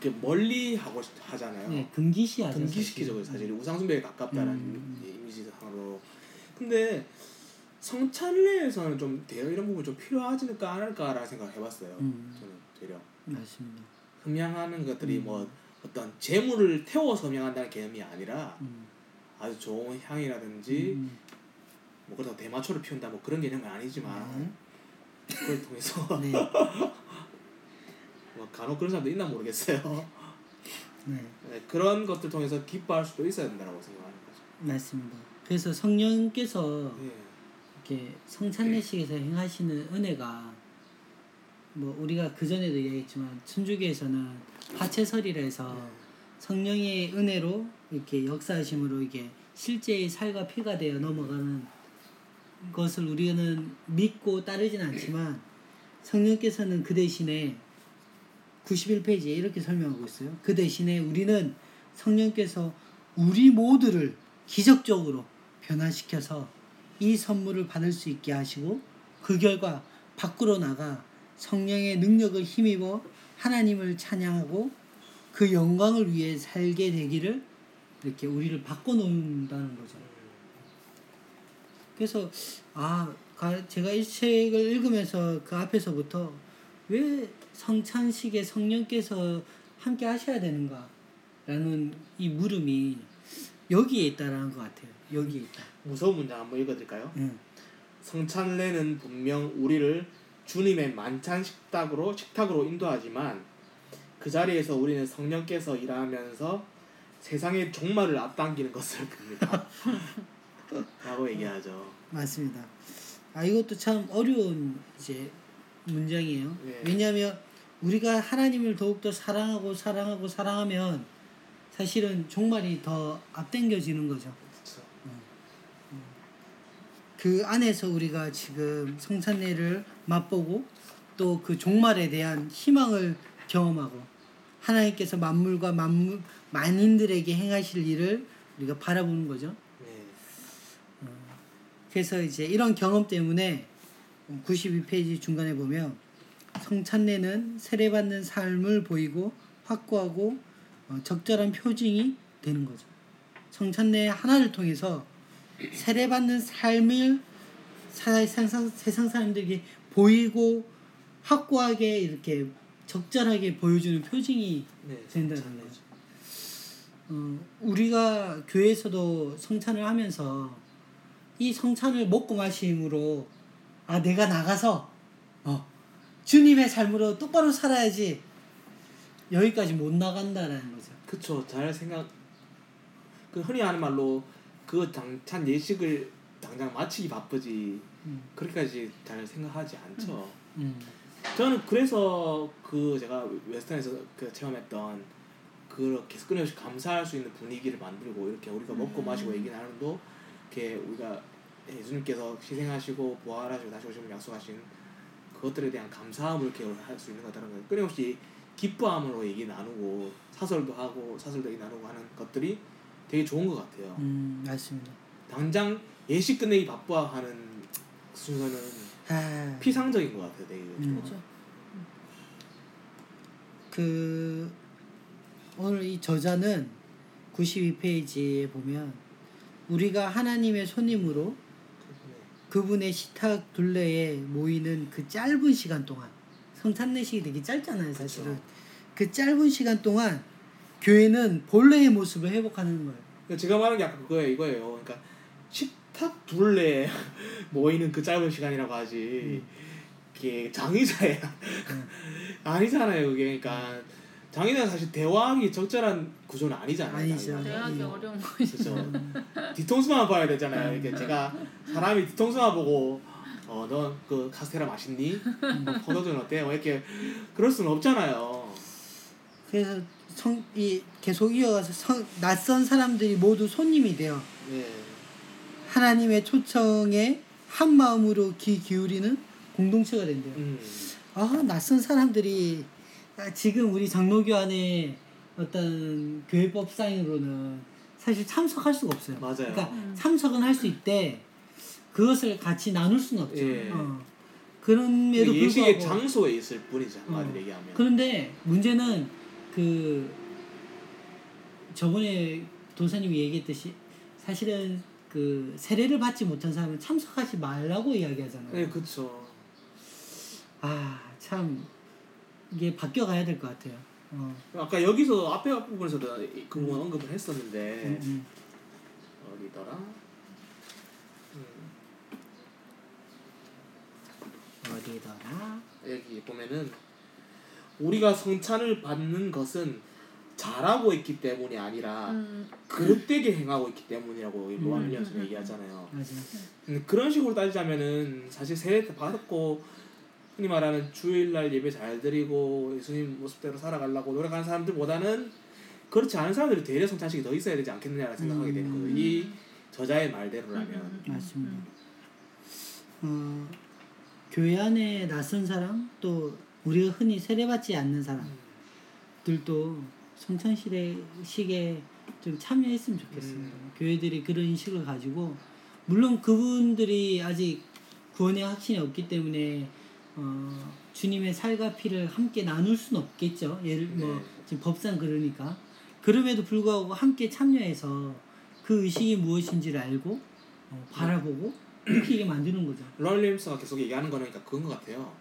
이렇게 멀리 하고 싶- 하잖아요. 네, 금기시하죠. 등기시키죠 사실. 사실 우상숭배에 가깝다는 음. 이미지상으로 근데 성찬례에서는 좀 대여 이런 부분 좀 필요하지는 않을까라는 생각을 해봤어요 음. 저는 되려 맞습니다. 흠양하는 것들이 음. 뭐 어떤 재물을 태워서 흠양한다는 개념이 아니라 음. 아주 좋은 향이라든지 음. 뭐 그렇다고 대마초를 피운다 뭐 그런 개념은 아니지만 네. 그걸 통해서 네. 뭐 간혹 그런 사람도 있나 모르겠어요 네. 네, 그런 것들 통해서 기뻐할 수도 있어야 된다고 생각하는 거죠 맞습니다. 그래서 성령께서 예. 이렇게 성찬례식에서 행하시는 은혜가 뭐 우리가 그 전에도 얘기했지만 천주교에서는 하체설이라 해서 네. 성령의 은혜로 이렇게 역사하심으로 이게 실제의 살과 피가 되어 넘어가는 것을 우리는 믿고 따르진 않지만 성령께서는 그 대신에 91페이지에 이렇게 설명하고 있어요. 그 대신에 우리는 성령께서 우리 모두를 기적적으로 변화시켜서 이 선물을 받을 수 있게 하시고 그 결과 밖으로 나가 성령의 능력을 힘입어 하나님을 찬양하고 그 영광을 위해 살게 되기를 이렇게 우리를 바꿔놓는다는 거죠. 그래서 아 가- 제가 이 책을 읽으면서 그 앞에서부터 왜 성찬식에 성령께서 함께 하셔야 되는가라는 이 물음이 여기에 있다라는 것 같아요. 여기에 있다. 무서운 문장 한번 읽어드릴까요? 응. 성찬례는 분명 우리를 주님의 만찬 식탁으로 식탁으로 인도하지만 그 자리에서 우리는 성령께서 일하면서 세상의 종말을 앞당기는 것을 봅니다. 라고 얘기하죠. 맞습니다. 아 이것도 참 어려운 이제 문장이에요. 네. 왜냐하면 우리가 하나님을 더욱더 사랑하고 사랑하고 사랑하면 사실은 종말이 더 앞당겨지는 거죠. 그렇죠. 그 안에서 우리가 지금 성찬례를 맛보고 또 그 종말에 대한 희망을 경험하고 하나님께서 만물과 만물 만인들에게 행하실 일을 우리가 바라보는 거죠. 네. 그래서 이제 이런 경험 때문에 92페이지 중간에 보면 성찬례는 세례받는 삶을 보이고 확고하고 어, 적절한 표징이 되는 거죠. 성찬례 하나를 통해서 세례받는 삶을 세상 사람들에게 보이고 확고하게 이렇게 적절하게 보여주는 표징이 네. 된다는 거죠. 어, 우리가 교회에서도 성찬을 하면서 이 성찬을 먹고 마심으로 아 내가 나가서 어, 주님의 삶으로 똑바로 살아야지 여기까지 못 나간다라는 거죠. 그쵸. 잘 생각. 그 흔히 하는 말로 그 당찬 예식을 당장 마치기 바쁘지 음. 그렇게까지 잘 생각하지 않죠. 음. 저는 그래서 그 제가 웨스턴에서 그 체험했던 그렇게 끊임없이 감사할 수 있는 분위기를 만들고 이렇게 우리가 먹고 음. 마시고 얘기 나누도 이렇게 우리가 예수님께서 희생하시고 부활하시고 다시 오시면 약속하신 그것들에 대한 감사함을 이렇게 할수 있는 거다는 거예요. 끊임없이 기뻐함으로 얘기 나누고 사설도 하고 사설도 얘기 나누고 하는 것들이 되게 좋은 것 같아요. 음 맞습니다. 당장 예식 끝내기 바빠 하는 순서는 아, 피상적인 것 같아요. 되게 음. 그렇죠. 그 오늘 이 저자는 92페이지에 보면 우리가 하나님의 손님으로 그분의 식탁 둘레에 모이는 그 짧은 시간 동안 성찬례식이 되게 짧잖아요 사실은 그쵸. 그 짧은 시간 동안 교회는 본래의 모습을 회복하는 거예요 그러니까 제가 말하는 게 아까 그거예요. 이거예요. 그러니까 식탁 둘레 모이는 그 짧은 시간이라고 하지. 이게 장의자야. 아니잖아요. 그게 그러니까 장의자는 사실 대화하기 적절한 구조는 아니잖아요. 아니죠. 대하기 음. 어려운 거 있죠. 그렇죠. 뒤통수만 봐야 되잖아요. 이게 제가 사람이 뒤통수만 보고 어 너 그 카스테라 맛있니? 뭐 포도주는 어때? 뭐 이렇게 그럴 수는 없잖아요. 그래서 성, 이 계속 이어가서 성, 낯선 사람들이 모두 손님이 되어 네. 하나님의 초청에 한 마음으로 귀 기울이는 공동체가 된대요. 음. 아 낯선 사람들이 아, 지금 우리 장로교안의 어떤 교회법상으로는 사실 참석할 수가 없어요. 맞아요. 그러니까 음. 참석은 할 수 있대 그것을 같이 나눌 수는 없죠. 예. 어. 그럼에도 예식의 불구하고 장소에 있을 뿐이죠. 어. 얘기하면. 그런데 문제는 그 저번에 도사님이 얘기했듯이 사실은 그 세례를 받지 못한 사람은 참석하지 말라고 이야기하잖아요. 네, 그렇죠. 아 참 이게 바뀌어 가야 될 것 같아요. 어. 아까 여기서 앞에 부분에서도 그 부분 언급을 했었는데 음, 음. 어디더라? 음, 어디더라? 여기 보면은 우리가 성찬을 받는 것은 잘하고 있기 때문이 아니라 음, 그릇되게 행하고 있기 때문이라고 로한 음. 윌리엄스는 음. 얘기하잖아요. 맞아. 음, 그런 식으로 따지자면은 사실 세례 때 받았고 흔히 말하는 주일날 예배 잘 드리고 예수님 모습대로 살아가려고 노력하는 사람들보다는 그렇지 않은 사람들이 되려 성찬식이 더 있어야 되지 않겠느냐라는 생각하게 되는 거예요. 이 저자의 말대로라면. 음, 음, 맞습니다. 음. 어, 교회 안에 낯선 사람 또 우리가 흔히 세례받지 않는 음. 사람들도 성찬식에 좀 참여했으면 좋겠어요. 음. 교회들이 그런 인식을 가지고 물론 그분들이 아직 구원의 확신이 없기 때문에 어, 주님의 살과 피를 함께 나눌 수는 없겠죠. 예를 뭐 네. 지금 법상 그러니까 그럼에도 불구하고 함께 참여해서 그 의식이 무엇인지를 알고 어, 바라보고 이렇게 이게 만드는 거죠. 롤림스가 계속 얘기하는 거는 그러니까 그건 것 같아요.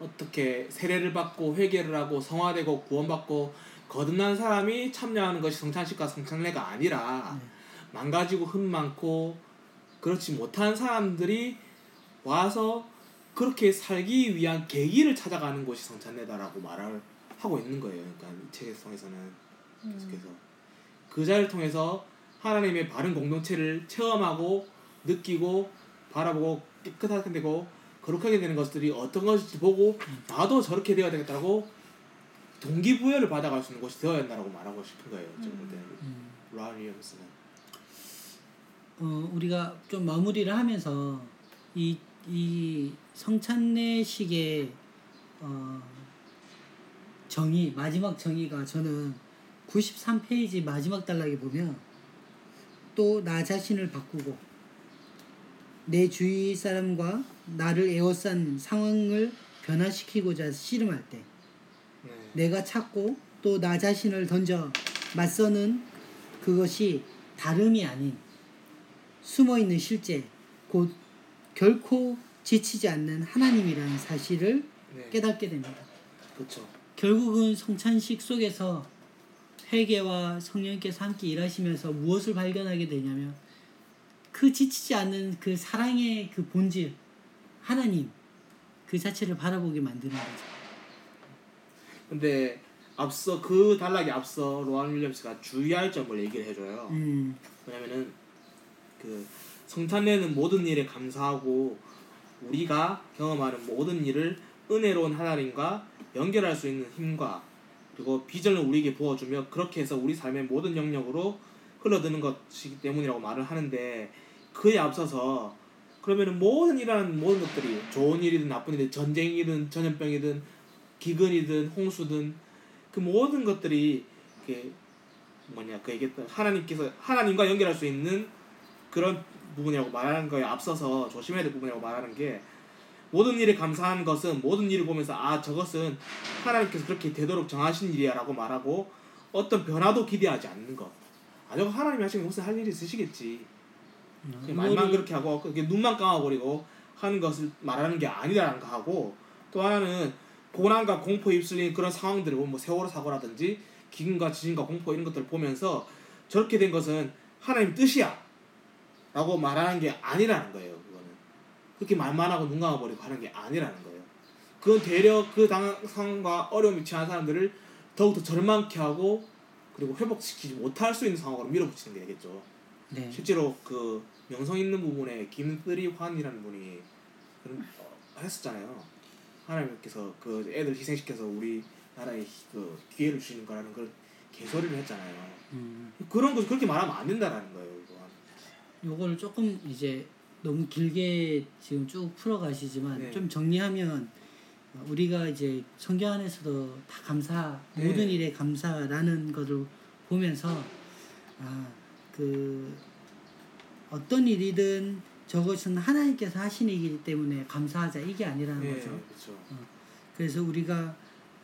어떻게 세례를 받고 회개를 하고 성화되고 구원받고 거듭난 사람이 참여하는 것이 성찬식과 성찬례가 아니라 네. 망가지고 흠 많고 그렇지 못한 사람들이 와서 그렇게 살기 위한 계기를 찾아가는 곳이 성찬례다라고 말을 하고 있는 거예요. 그러니까 이 통해서는 음. 계속해서 그 자리를 통해서 하나님의 바른 공동체를 체험하고 느끼고 바라보고 깨끗하게 되고 거룩하게 되는 것들이 어떤 것인지 보고 나도 저렇게 되어야 되겠다고 동기부여를 받아갈 수 있는 곳이 되어야 한다고 말하고 싶은 거예요. 지금 볼 때는 음. 라운 윌리엄스는 어, 우리가 좀 마무리를 하면서 이, 이 성찬례식의 어, 정의 마지막 정의가 저는 93페이지 마지막 단락에 보면 또 나 자신을 바꾸고 내 주위 사람과 나를 에워싼 상황을 변화시키고자 씨름할 때 네. 내가 찾고 또 나 자신을 던져 맞서는 그것이 다름이 아닌 숨어 있는 실제 곧 결코 지치지 않는 하나님이라는 사실을 네. 깨닫게 됩니다. 그렇죠. 결국은 성찬식 속에서 회개와 성령께서 함께 일하시면서 무엇을 발견하게 되냐면 그 지치지 않는 그 사랑의 그 본질 하나님 그 자체를 바라보게 만드는 거죠. 근데 앞서 그 단락에 앞서 로한 윌리엄스가 주의할 점을 얘기를 해줘요. 음, 왜냐면은 그 성찬례는 모든 일에 감사하고 우리가 경험하는 모든 일을 은혜로운 하나님과 연결할 수 있는 힘과 그리고 비전을 우리에게 부어주며 그렇게 해서 우리 삶의 모든 영역으로 흘러드는 것이기 때문이라고 말을 하는데 그에 앞서서 그러면은 모든 일하는 모든 것들이 좋은 일이든 나쁜 일이든 전쟁이든 전염병이든 기근이든 홍수든 그 모든 것들이 뭐냐 그 얘기했던 하나님께서 하나님과 연결할 수 있는 그런 부분이라고 말하는 거에 앞서서 조심해야 될 부분이라고 말하는 게 모든 일에 감사한 것은 모든 일을 보면서 아 저것은 하나님께서 그렇게 되도록 정하신 일이야라고 말하고 어떤 변화도 기대하지 않는 것. 아 저거 하나님이 하시면 무슨 할 일이 있으시겠지. 그냥 말만 그렇게 하고 그게 눈만 감아버리고 하는 것을 말하는 게 아니라는 거 하고 또 하나는 고난과 공포에 휩쓸린 그런 상황들을 보면 뭐 세월호 사고라든지 기근과 지진과 공포 이런 것들을 보면서 저렇게 된 것은 하나님 뜻이야 라고 말하는 게 아니라는 거예요 그거는 그렇게 말만 하고 눈 감아버리고 하는 게 아니라는 거예요 그건 되려 그 당- 상황과 어려움이 처한 사람들을 더욱더 절망케 하고 그리고 회복시키지 못할 수 있는 상황으로 밀어붙이는 게 되겠죠 네. 실제로 그 명성 있는 부분에 김쓰리 환이라는 분이 그런 어, 했었잖아요. 하나님께서 그 애들 희생시켜서 우리 나라에 그 기회를 주시는 거라는 그런 개소리를 했잖아요. 음, 그런 거 그렇게 말하면 안 된다라는 거예요. 요걸 조금 이제 너무 길게 지금 쭉 풀어가시지만 네. 좀 정리하면 우리가 이제 성경 안에서도 다 감사 네. 모든 일에 감사라는 것을 보면서 아그 어떤 일이든 저것은 하나님께서 하신 일이기 때문에 감사하자 이게 아니라는 네, 거죠. 그렇죠. 그래서 우리가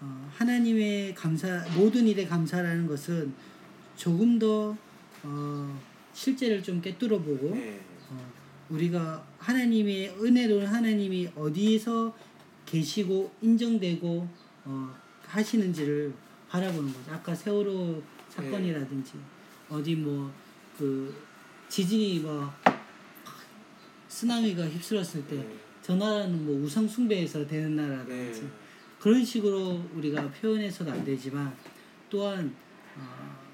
어, 하나님의 감사 모든 일에 감사라는 것은 조금 더 어, 실제를 좀 꿰뚫어 보고 네. 어, 우리가 하나님의 은혜로운 하나님이 어디에서 계시고 인정되고 어, 하시는지를 바라보는 거죠. 아까 세월호 사건이라든지 어디 뭐 그 지진이 뭐 쓰나미가 휩쓸었을 때 네. 저 나라는 뭐 우상 숭배해서 되는 네. 나라라든지 그런 식으로 우리가 표현해서도 안 되지만 또한 어,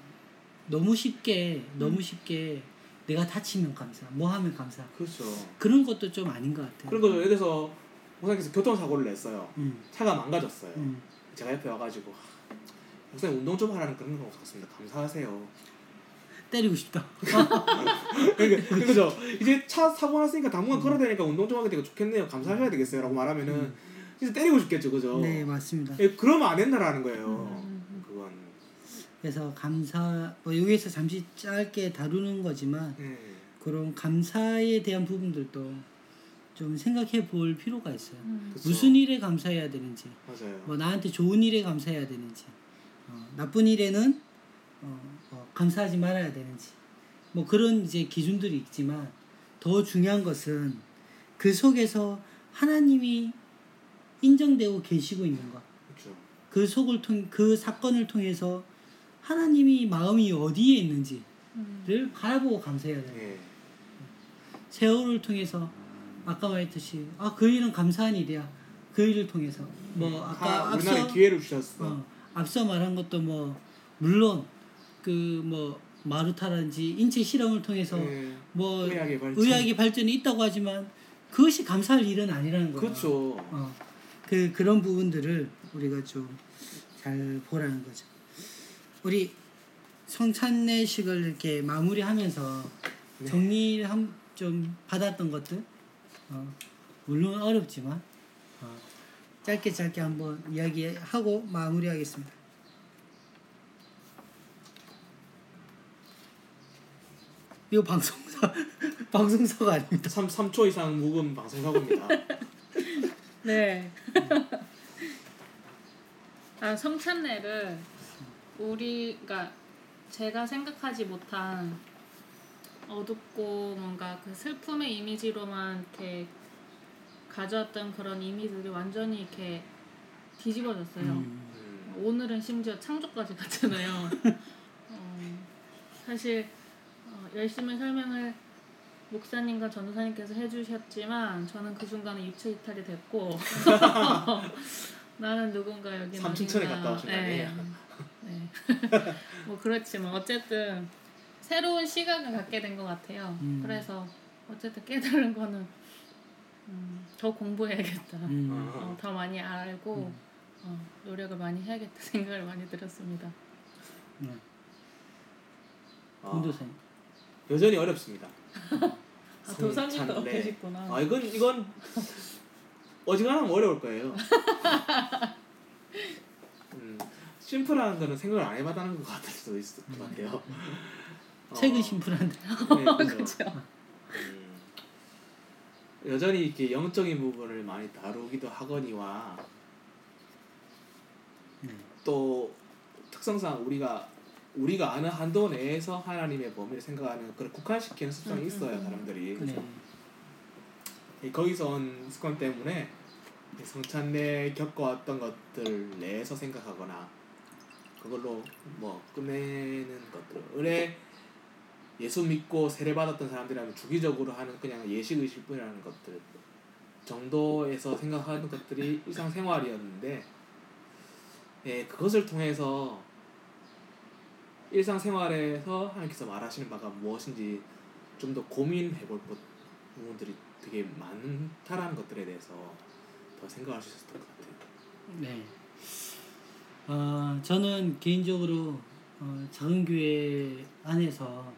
너무 쉽게 너무 쉽게 내가 다치면 감사, 뭐 하면 감사 그렇죠. 그런 것도 좀 아닌 것 같아요. 그런 거죠. 예를 들어서 목사님께서 교통사고를 냈어요. 음, 차가 망가졌어요. 음, 제가 옆에 와가지고 하, 목사님 운동 좀 하라는 그런 거 없었습니다. 감사하세요. 때리고 싶다. 그러니까 그죠. 이제 차 사고 났으니까 당분간 걸어다니까 운동 좀 하게 되고 좋겠네요. 감사하셔야 되겠어요.라고 말하면은 진짜 때리고 싶겠죠, 그죠? 네 맞습니다. 예, 그러면 안 된다라는 거예요. 음. 그래서 감사 뭐 여기서 잠시 짧게 다루는 거지만 예. 그런 감사에 대한 부분들도 좀 생각해 볼 필요가 있어요. 음. 무슨 일에 감사해야 되는지, 맞아요. 뭐 나한테 좋은 일에 감사해야 되는지, 어, 나쁜 일에는 어, 어, 감사하지 말아야 되는지, 뭐 그런 이제 기준들이 있지만 더 중요한 것은 그 속에서 하나님이 인정되고 계시고 있는 것. 그렇죠. 그 속을 통, 그 사건을 통해서 하나님이 마음이 어디에 있는지를 음. 바라보고 감사해야 돼요. 예. 세월을 통해서 아까 말했듯이 아 그 일은 감사한 일이야. 그 일을 통해서 뭐 아까 아, 앞서 기회를 주셨어. 어, 앞서 말한 것도 뭐 물론 그 뭐 마루타라든지 인체 실험을 통해서 예. 뭐 의학의 발전. 의학의 발전이 있다고 하지만 그것이 감사할 일은 아니라는 거예요. 그렇죠. 어, 그 그런 부분들을 우리가 좀 잘 보라는 거죠. 우리 성찬례식을 이렇게 마무리하면서 네. 정리를 한, 좀 받았던 것들, 어, 물론 어렵지만 어, 짧게 짧게 한번 이야기하고 마무리하겠습니다. 이거 방송사 방송사가 아닙니다. 3, 3초 이상 묵은 방송사고입니다. 네. 아 성찬례를 우리가 제가 생각하지 못한 어둡고 뭔가 그 슬픔의 이미지로만 이렇게 가져왔던 그런 이미지들이 완전히 이렇게 뒤집어졌어요. 음, 음. 오늘은 심지어 창조까지 갔잖아요. 어, 사실 어, 열심히 설명을 목사님과 전도사님께서 해주셨지만 저는 그 순간에 육체 이탈이 됐고 나는 누군가 여기 삼층천에 어딘가- 갔다 오신 거 아니에요? 네. 뭐 그렇지만 어쨌든 새로운 시각을 갖게 된 것 같아요. 음. 그래서 어쨌든 깨달은 거는 음, 더 공부해야겠다. 음, 어, 더 많이 알고 어, 노력을 많이 해야겠다 생각을 많이 들었습니다. 네. 아, 공도사님. 여전히 어렵습니다. 아, 도사님도 성찬례. 계시구나. 아 이건 이건 어지간하면 어려울 거예요. 음, 심플한 거는 생각을 안 해봤다는 것 같을 수도 있을 것 같아요. 어, 책은 심플한데. 네. 그렇죠. 음, 여전히 이렇게 영적인 부분을 많이 다루기도 하거니와 네. 또 특성상 우리가 우리가 아는 한도 내에서 하나님의 범위를 생각하는 그런 국한시키는 습성이 음, 있어요 음, 음. 사람들이 네. 이 거기서 온 습관 때문에 이 성찬내 겪어왔던 것들 내에서 생각하거나 그걸로 뭐 끝내는 것들 은혜 예수 믿고 세례 받았던 사람들이라면 주기적으로 하는 그냥 예식 의식 뿐이라는 것들 정도에서 생각하는 것들이 일상생활이었는데 예, 그것을 통해서 일상생활에서 하나님께서 말하시는 바가 무엇인지 좀 더 고민해 볼 것- 부분들이 되게 많다라는 것들에 대해서 더 생각할 수 있었던 것 같아요. 네. 어, 저는 개인적으로 어, 작은 교회 안에서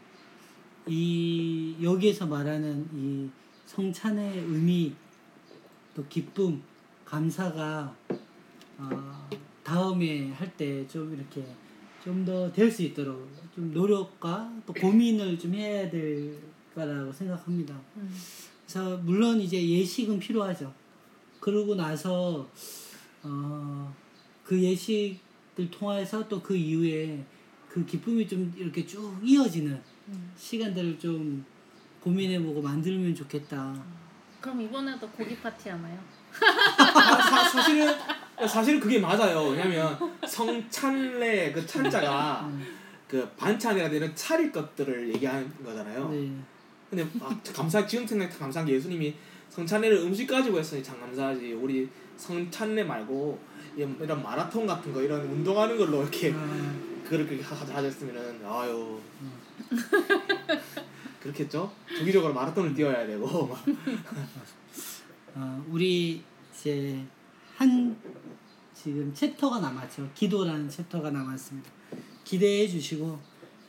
이 여기에서 말하는 이 성찬의 의미 또 기쁨 감사가 어, 다음에 할 때 좀 이렇게 좀 더 될 수 있도록 좀 노력과 또 고민을 좀 해야 될 거라고 생각합니다. 음. 그래서 물론 이제 예식은 필요하죠. 그러고 나서 어, 그 예식을 통해서 또 그 이후에 그 기쁨이 좀 이렇게 쭉 이어지는 음. 시간들을 좀 고민해보고 만들면 좋겠다. 그럼 이번에도 고기 파티 하나요? 사, 사, 사실은 사실은 그게 맞아요. 왜냐면 성찬례 그 찬자가 음, 그 반찬이라 되는 차릴 것들을 얘기하는 거잖아요. 네. 근데 아, 감사 지금 생각 감사한 게 예수님이 성찬례를 음식 가지고 했으니 참 감사하지. 우리 성찬례 말고 이런 마라톤 같은 거 이런 운동하는 걸로 이렇게 아, 그렇게 하- 하셨으면은 아유 그렇겠죠. 주기적으로 마라톤을 뛰어야 되고 막. 어, 우리 이제 한 지금 챕터가 남았죠. 기도라는 챕터가 남았습니다. 기대해 주시고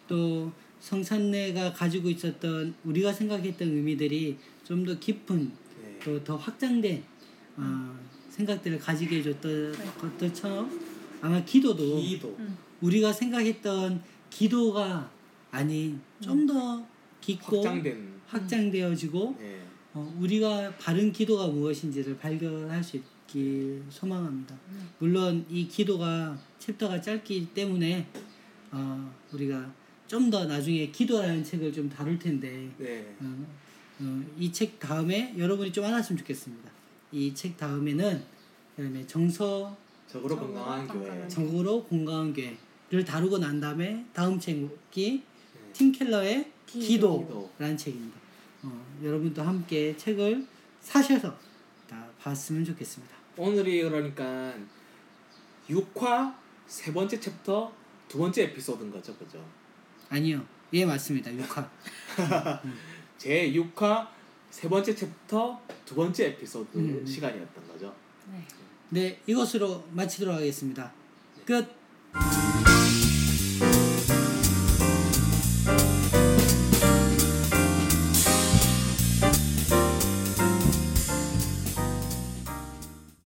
또 성찬례가 가지고 있었던 우리가 생각했던 의미들이 좀 더 깊은 네. 또더 확장된 어, 생각들을 가지게 해줬던 네. 것들처럼 아마 기도도 기도. 음. 우리가 생각했던 기도가 아닌 좀 더 깊고 확장된 확장되어지고 네. 어, 우리가 바른 기도가 무엇인지를 발견할 수 있길 소망합니다. 음. 물론 이 기도가 챕터가 짧기 때문에 어, 우리가 좀 더 나중에 기도라는 책을 좀 다룰 텐데 네. 어, 어, 이책 다음에 여러분이 좀 알았으면 좋겠습니다. 이 책 다음에는 그다음에 정서 적으로 적으로 건강한 교회. 건강한 정으로 공감한 교회를 다루고 난 다음에 다음 책이 네. 팀 켈러의 기도. 기도라는 책입니다. 어, 여러분도 함께 책을 사셔서 다 봤으면 좋겠습니다. 오늘이 그러니까 6화 세 번째 챕터 두 번째 에피소드인 거죠, 그죠? 아니요, 예 맞습니다. 6화. 제 6화 세 번째 챕터 두 번째 에피소드 음. 시간이었던 거죠. 네. 네, 이것으로 마치도록 하겠습니다. 끝.